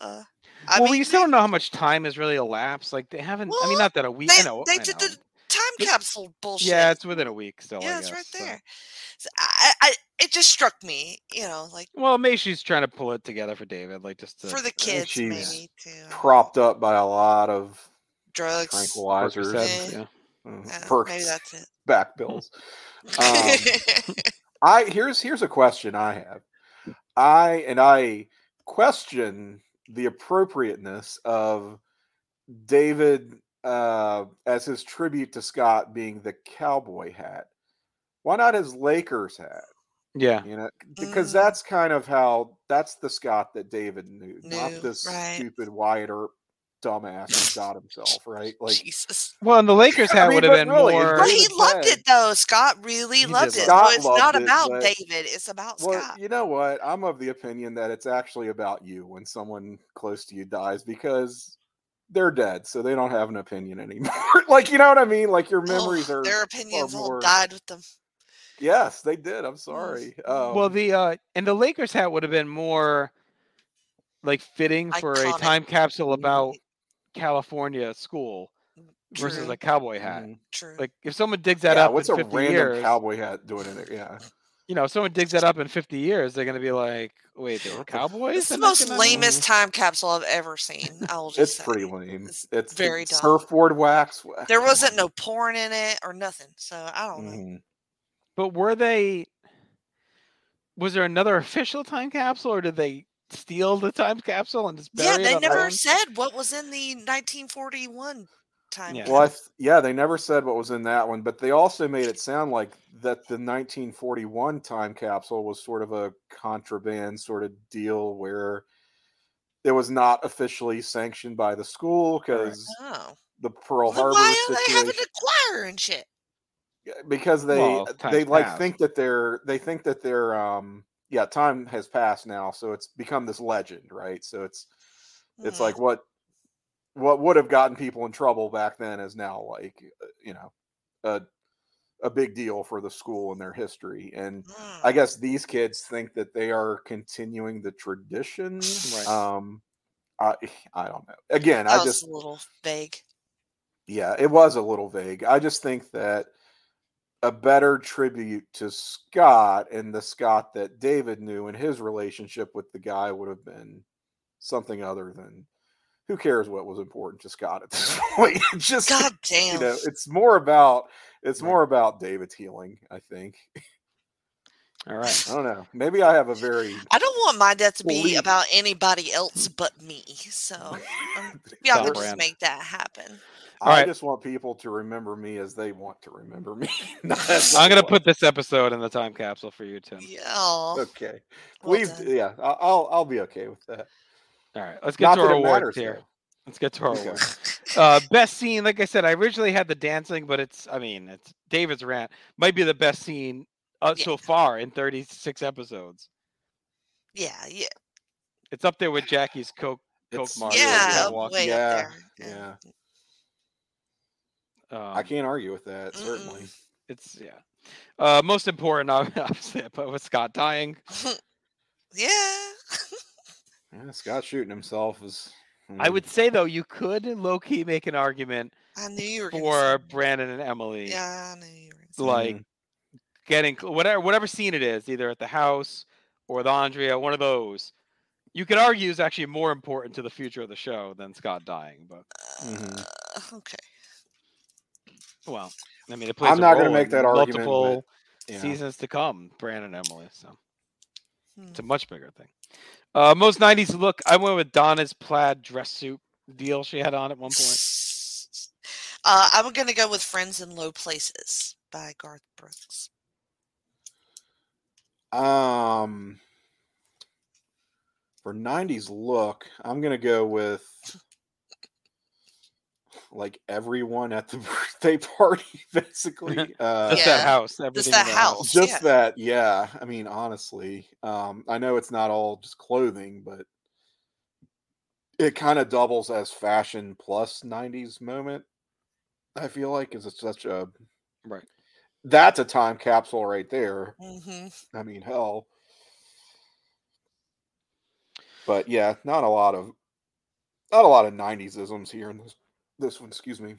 uh, I well, mean, we still don't know how much time has really elapsed. Like they haven't. I mean, not that a week. they I know. they did the time It- capsule bullshit. Yeah, it's within a week still. I yeah, it's guess, right there. So I, I, it just struck me, you know, like Well, maybe she's trying to pull it together for David, like just to for the kids, she's maybe too. Propped up by a lot of Drugs. tranquilizers, Percocets, Yeah. yeah. uh, Yeah, perks, maybe that's it. back bills. Um, I here's here's a question I have. I and I question the appropriateness of David uh, as his tribute to Scott being the cowboy hat. Why not his Lakers hat? Yeah. You know, because Mm. that's kind of how that's the Scott that David knew, not Knew, this right. stupid Wyatt Earp dumbass who shot himself, right? Like Jesus. Well, and the Lakers I hat mean, would have been really, it's more. But he loved it though. Scott really He loved did it. love it. so it's Scott not loved it, about but- David. It's about Well, Scott. you know what? I'm of the opinion that it's actually about you when someone close to you dies because they're dead, so they don't have an opinion anymore. like, you know what I mean? Like your Oh, memories are their opinions all more- died with them. Yes, they did. I'm sorry. Um, well, the uh, and the Lakers hat would have been more like fitting for a time capsule about California school versus a cowboy hat. mhm. True. Like if someone digs that yeah, up what's in a random years, cowboy hat doing in there? Yeah. You know, if someone digs that up in 50 years, they're gonna be like, "Wait, they were cowboys." it's the most 1990?" lamest time capsule I've ever seen. I will just It's say. pretty lame. It's It's, very it's dumb. surfboard wax. There wasn't no porn in it or nothing. So I don't know. Mhm. But were they? Was there another official time capsule, or did they steal the time capsule and just bury Yeah, it they never said what was in the 1941 time. Yeah. Well, I th- yeah, they never said what was in that one, but they also made it sound like that the 1941 time capsule was sort of a contraband sort of deal where it was not officially sanctioned by the school because oh. the Pearl Well, then Harbor why are they having situation to choir and shit? Because they Well, they like passed. think that they're they think that they're um yeah time has passed now so it's become this legend right so it's it's Hmm. like what what would have gotten people in trouble back then is now like uh, you know a a big deal for the school and their history and Mm. i guess these kids think that they are continuing the tradition Right. um i i don't know again that i was just a little vague. yeah, it was a little vague. I just think that a better tribute to Scott and the Scott that David knew and his relationship with the guy would have been something other than who cares what was important to Scott at this point? Just God you damn. know, it's more about it's Right. more about David's healing. I think. All right. I don't know. Maybe I have a very I don't want my death to be Believe- about anybody else but me. So um, y'all Stop, can just Brand. make that happen. I Alright. just want people to remember me as they want to remember me. not as I'm gonna want. put this episode in the time capsule for you, Tim. Yeah. Okay, well please. done. yeah, I- I'll I'll be okay with that. All right, let's get Not to our awards matters, here. though. Let's get to our Okay. awards. Uh, best scene, like I said, I originally had the dancing, but it's, I mean, it's David's rant might be the best scene uh, Yeah. so far in 36 episodes. Yeah, yeah, It's up there with Jackie's Coke. Coke It's Mario yeah, Cat good. up- walk. way Yeah, up there. yeah. Um, I can't argue with that. Certainly. It's yeah. Uh, most important, obviously, but with Scott dying, Yeah. Yeah, Scott shooting himself is. I would say though you could low key make an argument I knew you were for say- Brandon and Emily. Yeah, I knew you were gonna say like Mhm. getting whatever whatever scene it is, either at the house or the Andrea, one of those. You could argue is actually more important to the future of the show than Scott dying, but. Uh, okay. well, I mean, it plays. I'm not going to make that argument. Multiple but, yeah. seasons to come, Brandon and Emily. So Hmm. it's a much bigger thing. Uh, most '90s look. I went with Donna's plaid dress suit deal she had on at one point. Uh, I'm gonna go with "Friends in Low Places" by Garth Brooks. Um, for '90s look, I'm gonna go with like everyone at the birthday party, basically. Uh, Just that house. Everything that in the house. just yeah. that, yeah. I mean, honestly, um, I know it's not all just clothing, but it kind of doubles as fashion plus '90s moment. I feel like is it such a Right. that's a time capsule right there. hmm I mean, hell. But yeah, not a lot of not a lot of '90s isms here in this this one. Excuse me.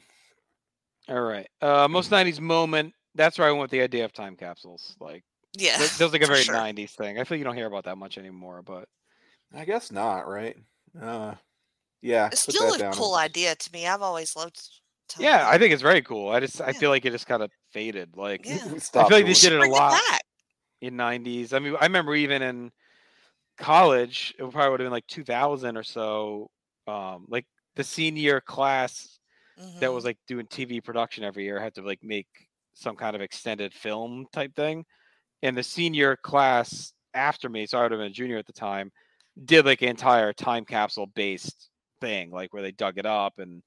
All right. Uh, most '90s moment. That's where I went with the idea of time capsules. Like Yeah. that feels like a for very sure. '90s thing. I feel you don't hear about that much anymore, but I guess not, right? Uh, yeah. It's still a down. cool idea to me. I've always loved. time yeah, I think it's very cool. I just I feel like it just kind of faded. Like Yeah. I feel like they did it a lot back. in '90s. I mean, I remember even in college, it probably would have been like 2000 or so. Um, like the senior class that Mhm. was like doing TV production every year had to like make some kind of extended film type thing. And the senior class after me, so I would have been a junior at the time, did like an entire time capsule based thing, like where they dug it up and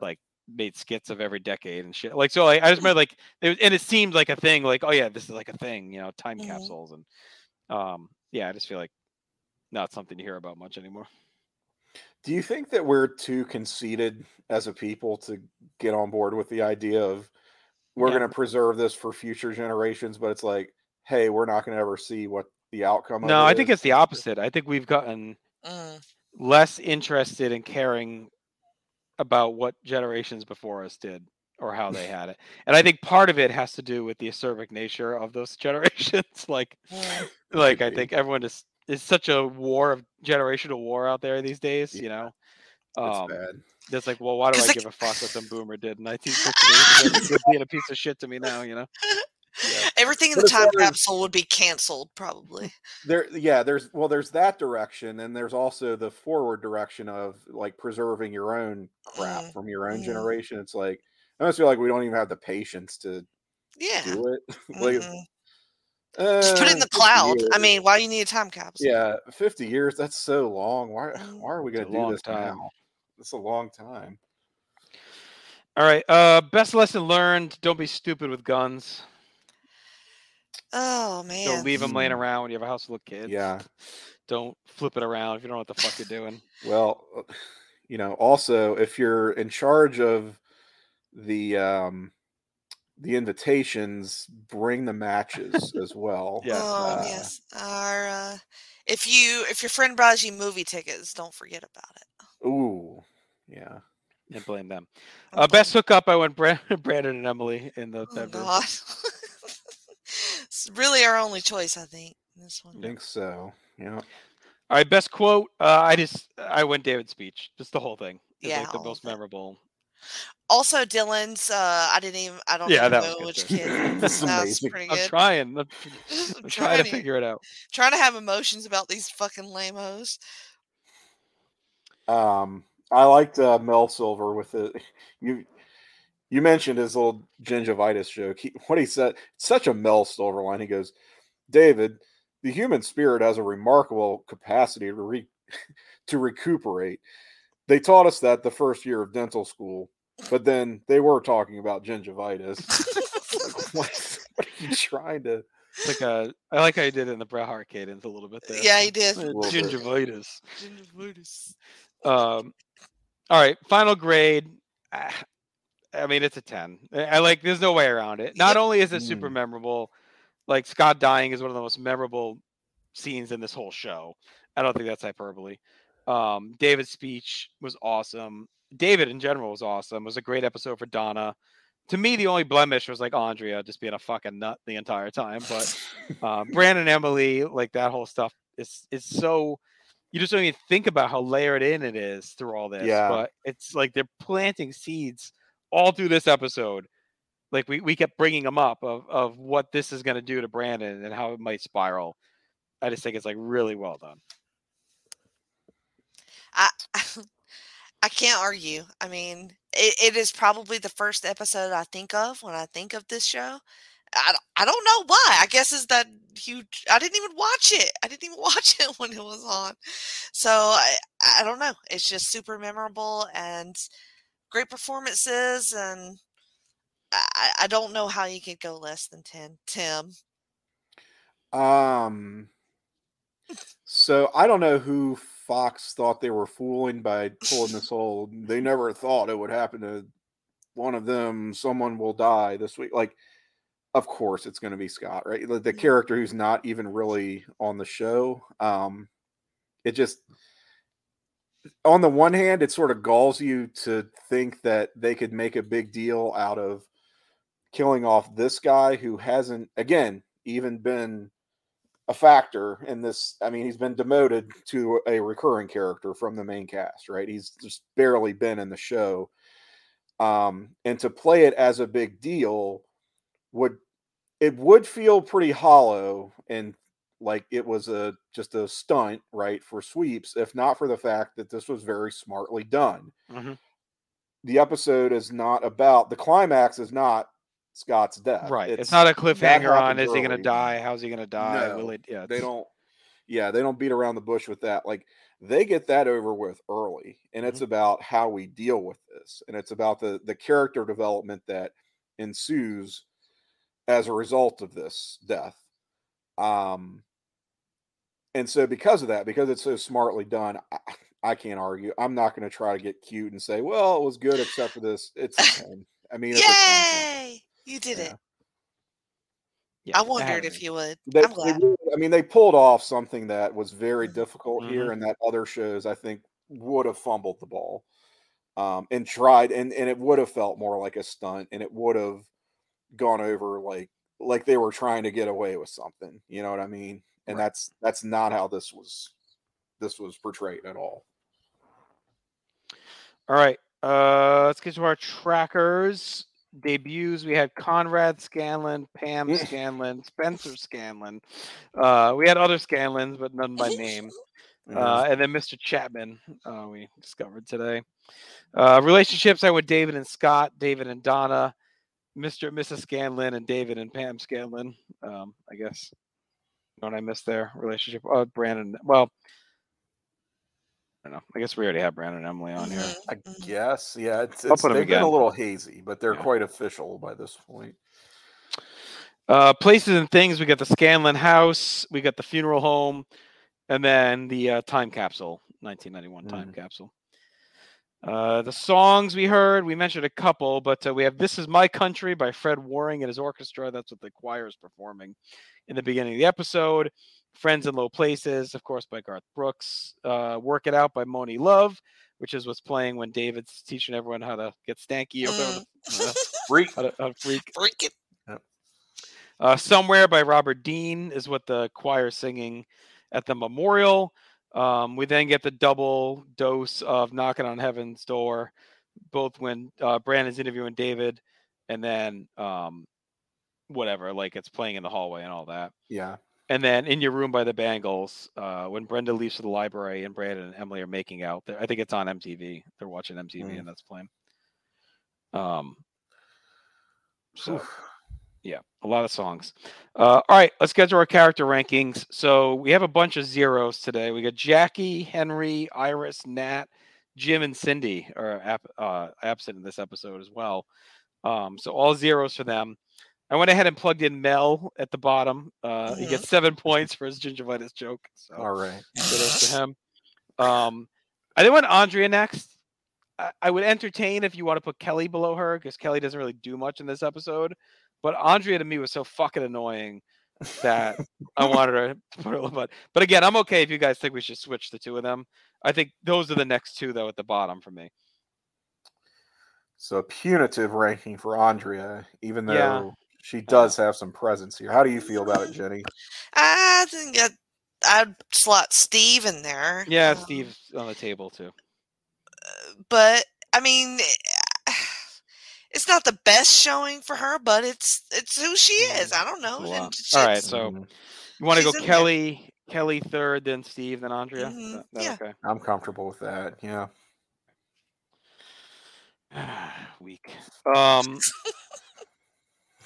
like made skits of every decade and shit. Like so, like I just remember like it was, and it seemed like a thing, like oh yeah, this is like a thing, you know, time Mhm. capsules and um yeah, I just feel like not something you hear about much anymore. Do you think that we're too conceited as a people to get on board with the idea of we're Yeah. going to preserve this for future generations, but it's like, hey, we're not going to ever see what the outcome of No, it I think is? it's the opposite. I think we've gotten Mm. less interested in caring about what generations before us did or how they had it. And I think part of it has to do with the acerbic nature of those generations. like like I think everyone is is such a war of generational war out there these days, you know. It's Um bad. it's like, well, why do I like- give a fuck what some boomer did in 1960? Being a piece of shit to me now, you know. Yeah. Everything in But the time capsule would be canceled, probably. There, yeah, there's well, there's that direction, and there's also the forward direction of like preserving your own crap Mm, from your own mm. generation. It's like I almost feel like we don't even have the patience to Yeah. do it. like, mhm. Just put it in uh, the 50 cloud. I mean, why do you need a time capsule? Yeah, 50 years, that's so long. Why Mm. why are we going to do this time. now? It's a long time. All right. Uh best lesson learned, don't be stupid with guns. Oh man. Don't leave them laying Mm. around when you have a house full of kids. Yeah. Don't flip it around if you don't know what the fuck you're doing. Well, uh, you know, also if you're in charge of the um the invitations, bring the matches as well. Yes, Oh uh, yes. Our uh, if you if your friend buys you movie tickets, don't forget about it. Ooh. Yeah. and blame them. Don't Uh, blame best hookup, I went Brandon and Emily in the Oh bedroom. God. it's really our only choice, I think. This one. I one. think so. Yeah. All right, best quote. Uh, I just I went David's speech, just the whole thing. It's Yeah, like the most of memorable. Also, Dylan's. Uh, I didn't even. I don't Yeah, even know which too. kid. This That's amazing. pretty I'm good. trying. I'm, I'm I'm trying trying to to figure it out. trying to have emotions about these fucking lamos. Um, I liked uh, Mel Silver with it. You you mentioned his little gingivitis joke. He, what he said, such a Mel Silver line. He goes, "David, the human spirit has a remarkable capacity to re- to recuperate. They taught us that the first year of dental school, but then they were talking about gingivitis. what, what are you trying to? It's like a. I like how you did it in the Bret Hart cadence a little bit there. Yeah, he did. Little bit. Gingivitis. Gingivitis. Um, all right, final grade. ah, I mean, it's a ten. I I like. There's no way around it. Not Yep. only is it super Mm. memorable, like Scott dying is one of the most memorable scenes in this whole show. I don't think that's hyperbole. Um, David's speech was awesome. David in general was awesome. It was a great episode for Donna. To me, the only blemish was like Andrea just being a fucking nut the entire time. But um, Brandon, Emily, like that whole stuff is is so you just don't even think about how layered in it is through all this. Yeah. But it's like they're planting seeds all through this episode. Like we, we kept bringing them up of, of what this is going to do to Brandon and how it might spiral. I just think it's like really well done. I I can't argue. I mean, it, it is probably the first episode I think of when I think of this show. I, don't- I don't know why. I guess is that huge. I didn't even watch it. I didn't even watch it when it was on. So I I don't know. It's just super memorable and great performances and I, I- I don't know how you could go less than ten. Tim. Um, so I don't know who Fox thought they were fooling by pulling this whole. They never thought it would happen to one of them. Someone will die this week. Like, of course it's going to be Scott, right? The, the character who's not even really on the show. Um, it just. On the one hand, it sort of galls you to think that they could make a big deal out of killing off this guy who hasn't, again, even been a factor in this. I mean, he's been demoted to a recurring character from the main cast, right? He's just barely been in the show. Um, and to play it as a big deal would it would feel pretty hollow and like it was a just a stunt, right, for sweeps, if not for the fact that this was very smartly done. Mhm. The episode is not about the climax is not Scott's death. Right. It's, not a cliffhanger on is he going to die? How's he going to die? No, Will it? Yeah. they don't yeah they don't beat around the bush with that like they get that over with early and it's about how we deal with this and it's about the the character development that ensues as a result of this death um and so because of that because it's so smartly done i, I can't argue i'm not going to try to get cute and say well it was good except for this it's a 10 i mean it's a 10. Yay! You did Yeah. it. yeah, I wondered if you would. They, I'm glad. really- I mean, they pulled off something that was very Mhm. difficult here, Mhm. and that other shows I think would have fumbled the ball, um, and tried, and and it would have felt more like a stunt, and it would have gone over like like they were trying to get away with something. You know what I mean? And Right. that's that's not how this was this was portrayed at all. All right. Uh, let's get to our trackers. Debuts. We had Conrad Scanlon, Pam. Scanlon, Spencer Scanlon. Uh, we had other Scanlons, but none by name. Uh, and then Mr. Chapman, uh, we discovered today. Uh, relationships, I went David and Scott, David and Donna, Mr. and Mrs. Scanlon, and David and Pam Scanlon. Um, I guess. What I missed there? Relationship. Oh, Brandon. Well, I don't know. I guess we already have Brandon and Emily on here. Mhm, I mhm. guess, yeah, it's, I'll it's put 'em they've been again. a little hazy, but they're Yeah. quite official by this point. Uh, places and things. We got the Scanlon house. We got the funeral home, and then the uh, time capsule, 1991 time capsule. Uh, the songs we heard, we mentioned a couple, but uh, we have "This Is My Country" by Fred Waring and his orchestra. That's what the choir is performing in the beginning of the episode. "Friends in Low Places," of course, by Garth Brooks. Uh, "Work It Out" by Monie Love, which is what's playing when David's teaching everyone how to get stanky or whatever, uh, Freak. how, to, how to freak. Freaking. Uh, Somewhere by Robert Dean is what the choir singing at the memorial. Um, we then get the double dose of knocking on heaven's door, both when uh, Brandon's interviewing David, and then um, whatever, like it's playing in the hallway and all that. Yeah. And then in your room by the Bangles, uh, when Brenda leaves for the library and Brandon and Emily are making out, I think it's on MTV. They're watching MTV Mm. and that's playing. Um. So Oof. yeah, a lot of songs. Uh, all right, let's get to our character rankings. So we have a bunch of zeros today. We got Jackie, Henry, Iris, Nat, Jim, and Cindy are ap- uh, absent in this episode as well. Um, so all zeros for them. I went ahead and plugged in Mel at the bottom. Uh, He Mhm. gets seven points for his gingivitis joke. So All right. to him. Um, I think went Andrea next. I, I would entertain if you want to put Kelly below her because Kelly doesn't really do much in this episode. But Andrea to me was so fucking annoying that I wanted her to put her a little bit. But again, I'm okay if you guys think we should switch the two of them. I think those are the next two though at the bottom for me. So a punitive ranking for Andrea, even though Yeah. She does have some presence here. How do you feel about it, Jenny? I think I'd, I'd slot Steve in there. Yeah, um, Steve's on the table too. But I mean, it's not the best showing for her, but it's it's who she is. I don't know. It's a lot. and All right, so Mm, you want to go she's in there. Kelly, Kelly third, then Steve, then Andrea. Mhm, That- that yeah. okay. I'm comfortable with that. Yeah. Weak. Um.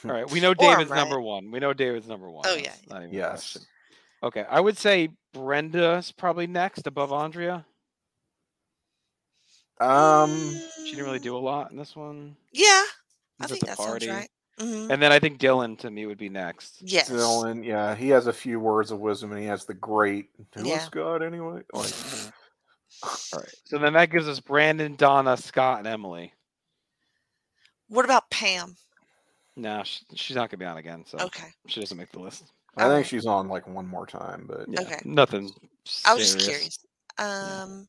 all right, we know Or I'm David's number right. one. We know David's number one. Oh, That's yeah. not even Yes. question. Okay, I would say Brenda's probably next above Andrea. Um. She didn't really do a lot in this one. Yeah, I think the that party. sounds right. hmm And then I think Dylan to me would be next. Yes. Dylan, yeah, he has a few words of wisdom, and he has the great. Who Yeah. was God anyway? Like, All right. So then that gives us Brandon, Donna, Scott, and Emily. What about Pam? No, sh- she's not gonna be on again, so Okay. she doesn't make the list. I think Alright. she's on like one more time, but Yeah, Okay. Nothing. I was just curious. Um,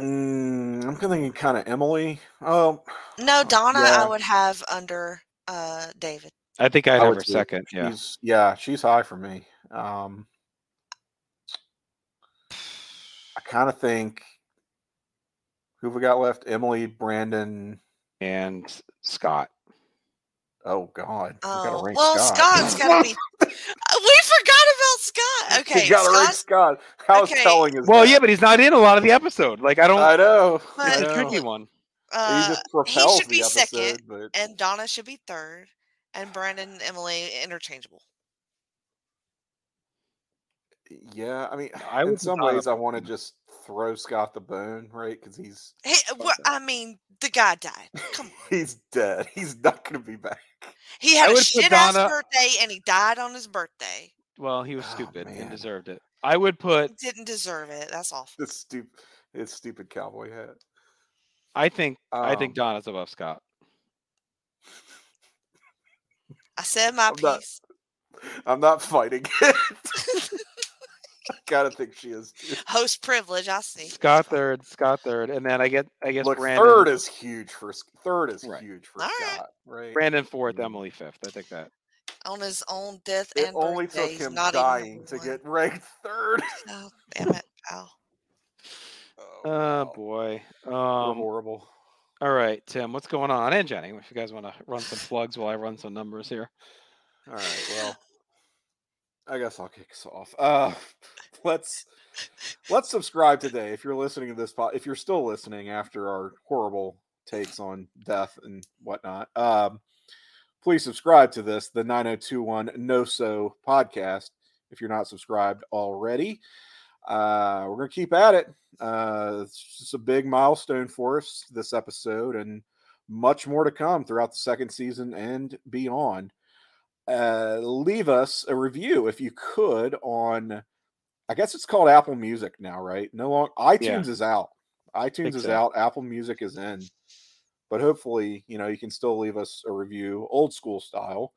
Mm, I'm thinking kind of Emily. Oh, no, Donna, yeah. I would have under uh David. I think I'd I have her too. second. Yeah. she's yeah, she's high for me. Um, I kind of think who have we got left? Emily, Brandon. And Scott. Oh God, we Oh, rank well, Scott. Scott's got to be. Uh, We forgot about Scott. Okay, you gotta rank Scott. Scott. How okay. telling is Well, that? yeah, but he's not in a lot of the episode. Like I don't. I know. But- it's I a tricky one. he Uh, just propels should be episode, second, but and Donna should be third, and Brandon and Emily interchangeable. Yeah, I mean, I in some ways, I want to just throw Scott the bone, right? Because he's Hey, wha- I mean, the guy died. Come on, he's dead. He's not gonna be back. he had I a would put shit ass birthday, and he died on his birthday. Well, he was Oh, stupid and deserved it. I would put. He didn't deserve it. That's awful. This stupid, his stupid cowboy hat. I think. I think Um, Donna's above Scott. I said my I'm not- piece. I'm not fighting it. I gotta think she is. too. Host privilege. I see. Scott third. Scott third, and then I get. I guess Look, Brandon. third is huge for third is Right. huge for All right. Scott, right? Brandon fourth. Mm. Emily fifth. I think that. On his own death It and only birthday, took him not dying to get ranked third. Oh, damn it, pal. Oh, Oh wow. boy. We're Um. horrible. All right, Tim. What's going on? And Jenny, if you guys want to run some plugs while I run some numbers here. All right. Well, I guess I'll kick us off. Uh, let's let's subscribe today. If you're listening to this, pod, if you're still listening after our horrible takes on death and whatnot, um, please subscribe to this, the 9021NoSo podcast. If you're not subscribed already, uh, we're gonna keep at it. Uh, it's just a big milestone for us this episode, and much more to come throughout the second season and beyond uh, leave us a review if you could on I guess it's called Apple Music now, right? No long iTunes is out. iTunes is so. out, Apple Music is in. But hopefully, you know, you can still leave us a review old school style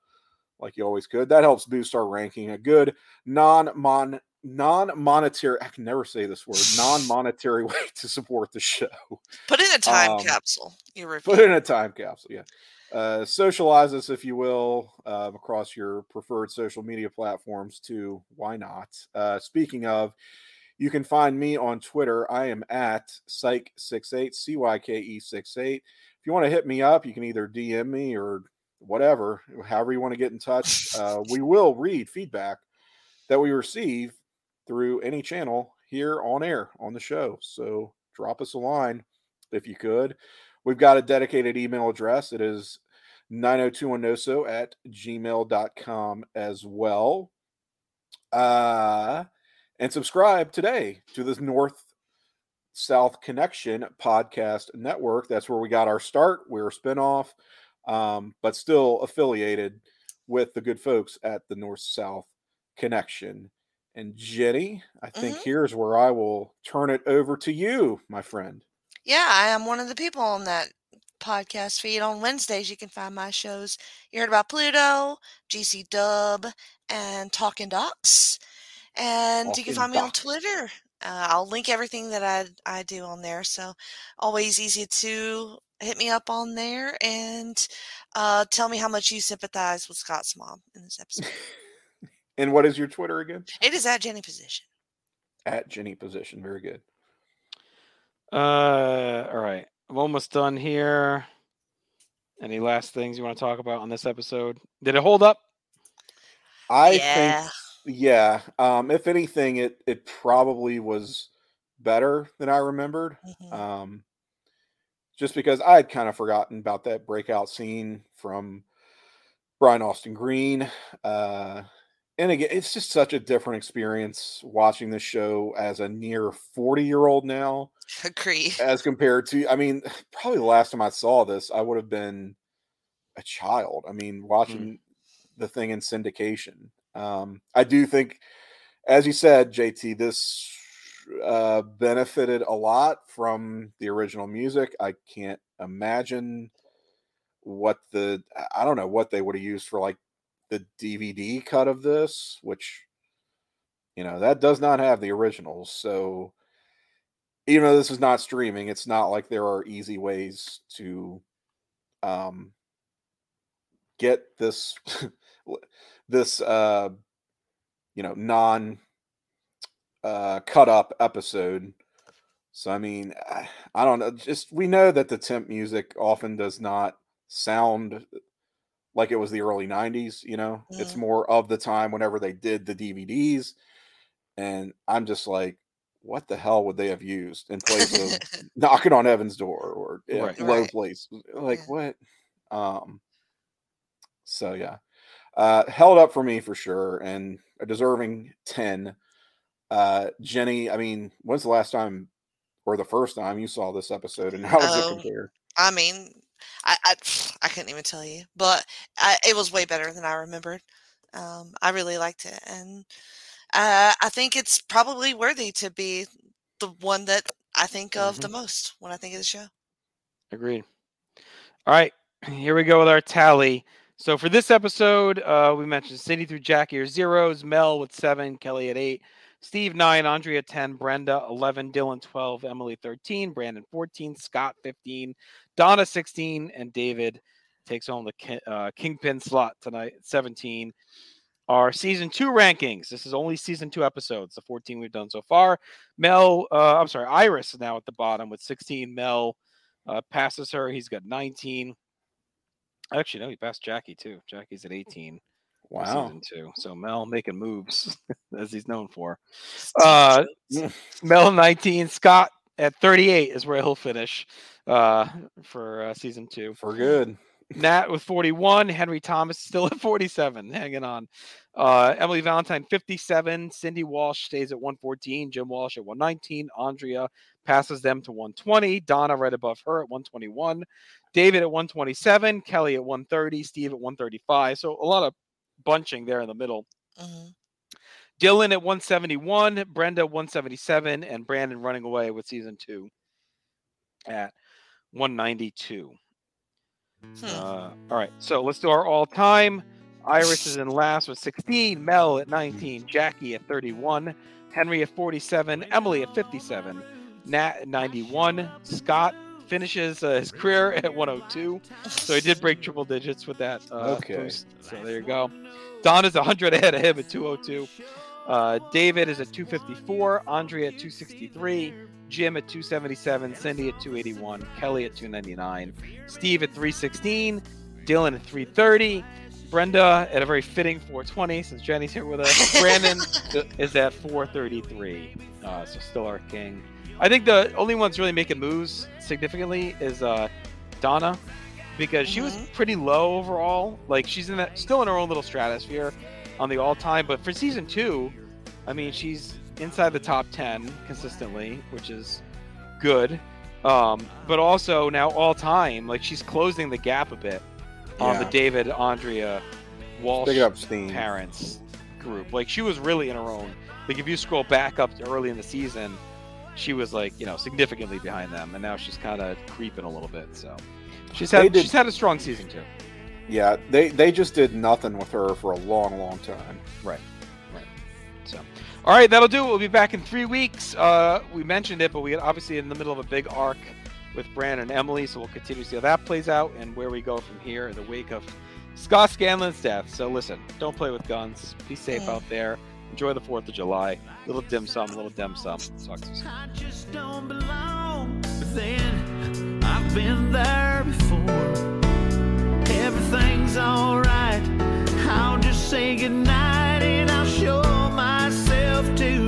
like you always could. That helps boost our ranking. A good non-mon non-monetary I can never say this word, non-monetary way to support the show. Put in a time Um, capsule. Your review. Put in a time capsule, yeah. Uh, socialize us, if you will, uh, across your preferred social media platforms too. Why not? Uh, speaking of, you can find me on Twitter. I am at cyke68, C Y K E 68. If you want to hit me up, you can either DM me or whatever, however you want to get in touch. Uh, we will read feedback that we receive through any channel here on air on the show. So drop us a line if you could. We've got a dedicated email address. It is 90210so at gmail.com as well. Uh, and subscribe today to this North South Connection podcast network. That's where we got our start. We're a spinoff, um, but still affiliated with the good folks at the North South Connection. And Jenny, I think Mhm. here's where I will turn it over to you, my friend. Yeah, I am one of the people on that podcast feed. On Wednesdays, you can find my shows. You heard about Pluto, GC Dub, and Talking Docs. And you can find me on Twitter. Uh, I'll link everything that I, I do on there. So always easy to hit me up on there and uh, tell me how much you sympathize with Scott's mom in this episode. And what is your Twitter again? it is at Jenny Position. At Jenny Position. Very good. Uh, all right. I'm almost done here. Any last things you want to talk about on this episode? Did it hold up? I yeah. think yeah. Um, if anything, it it probably was better than I remembered. Mhm. Um, just because I had kind of forgotten about that breakout scene from Brian Austin Green. Uh, and again, it's just such a different experience watching the show as a near 40 year old now, Agree. as compared to, I mean, probably the last time I saw this, I would have been a child. I mean, watching the thing in syndication. Um, I do think, as you said, JT, this uh, benefited a lot from the original music. I can't imagine what the I don't know what they would have used for like the DVD cut of this, which you know that does not have the originals. So even though this is not streaming, it's not like there are easy ways to um get this this uh you know non uh cut up episode so i mean I, I don't know just we know that the temp music often does not sound like it was the early 90s you know it's Mhm. more of the time whenever they did the dvds and i'm just like what the hell would they have used in place of knocking on Heaven's door or yeah, Right. low Right. place. Like Yeah. what? Um so yeah. Uh held up for me for sure and a deserving 10. Uh Jenny, I mean, when's the last time or the first time you saw this episode and how does Oh, it compare? I mean, I, I I couldn't even tell you, but I, it was way better than I remembered. Um, I really liked it, and uh, I think it's probably worthy to be the one that I think of the most when I think of the show. Agreed. All right, here we go with our tally. So for this episode, uh, we mentioned Cindy through Jackie are zeros, Mel with seven, Kelly at eight, Steve nine, Andrea ten, Brenda eleven, Dylan twelve, Emily thirteen, Brandon fourteen, Scott fifteen, Donna sixteen, and David takes home the uh, kingpin slot tonight seventeen. Our season two rankings. This is only season two episodes, the 14 we've done so far. Mel, uh, I'm sorry, Iris is now at the bottom with 16. Mel uh, passes her. He's got 19. Actually, no, he passed Jackie too. Jackie's at 18. Wow. Season two. So Mel making moves as he's known for. Uh, Mel 19. Scott at 38 is where he'll finish uh, for uh, season two. For good. Nat with 41. Henry Thomas still at 47, hanging on. Uh, Emily Valentine 57. Cindy Walsh stays at 114. Jim Walsh at 119. Andrea passes them to 120. Donna right above her at 121. David at 127. Kelly at 130. Steve at 135. So a lot of bunching there in the middle. Mhm. Dylan at 171. Brenda 177. And Brandon running away with season two at 192. Hmm. Uh, all right, so let's do our all time. Iris is in last with 16, Mel at 19, Jackie at 31, Henry at 47, Emily at 57, Nat at 91, Scott finishes uh, his career at 102. So he did break triple digits with that uh, Okay. boost. So there you go. Don is 100 ahead of him at 202. Uh, David is at 254. Andre at 263. Jim at 277. Cindy at 281. Kelly at 299. Steve at 316. Dylan at 330. Brenda at a very fitting 420 since Jenny's here with us. Brandon is at 433. Uh, so still our king. I think the only one's really making moves significantly is uh, Donna because she was Mhm. pretty low overall. Like she's in that still in her own little stratosphere on the all time, but for season two, I mean she's inside the top ten consistently, which is good. Um, but also now all time, like she's closing the gap a bit on the David Andrea Walsh up parents group. Like she was really in her own. Like if you scroll back up to early in the season, she was like you know significantly behind them, and now she's kind of creeping a little bit. So she's had did- she's had a strong season too. Yeah, they they just did nothing with her for a long, long time. Right, right. So, all right, that'll do. it. We'll be back in three weeks. Uh, we mentioned it, but we obviously in the middle of a big arc with Bran and Emily, so we'll continue to see how that plays out and where we go from here in the wake of Scott Scanlon's death. So listen, don't play with guns. Be safe Mm. out there. Enjoy the Fourth of July. Little dim sum, little dim sum. Talk to you soon everything's alright. I'll just say goodnight and I'll show myself to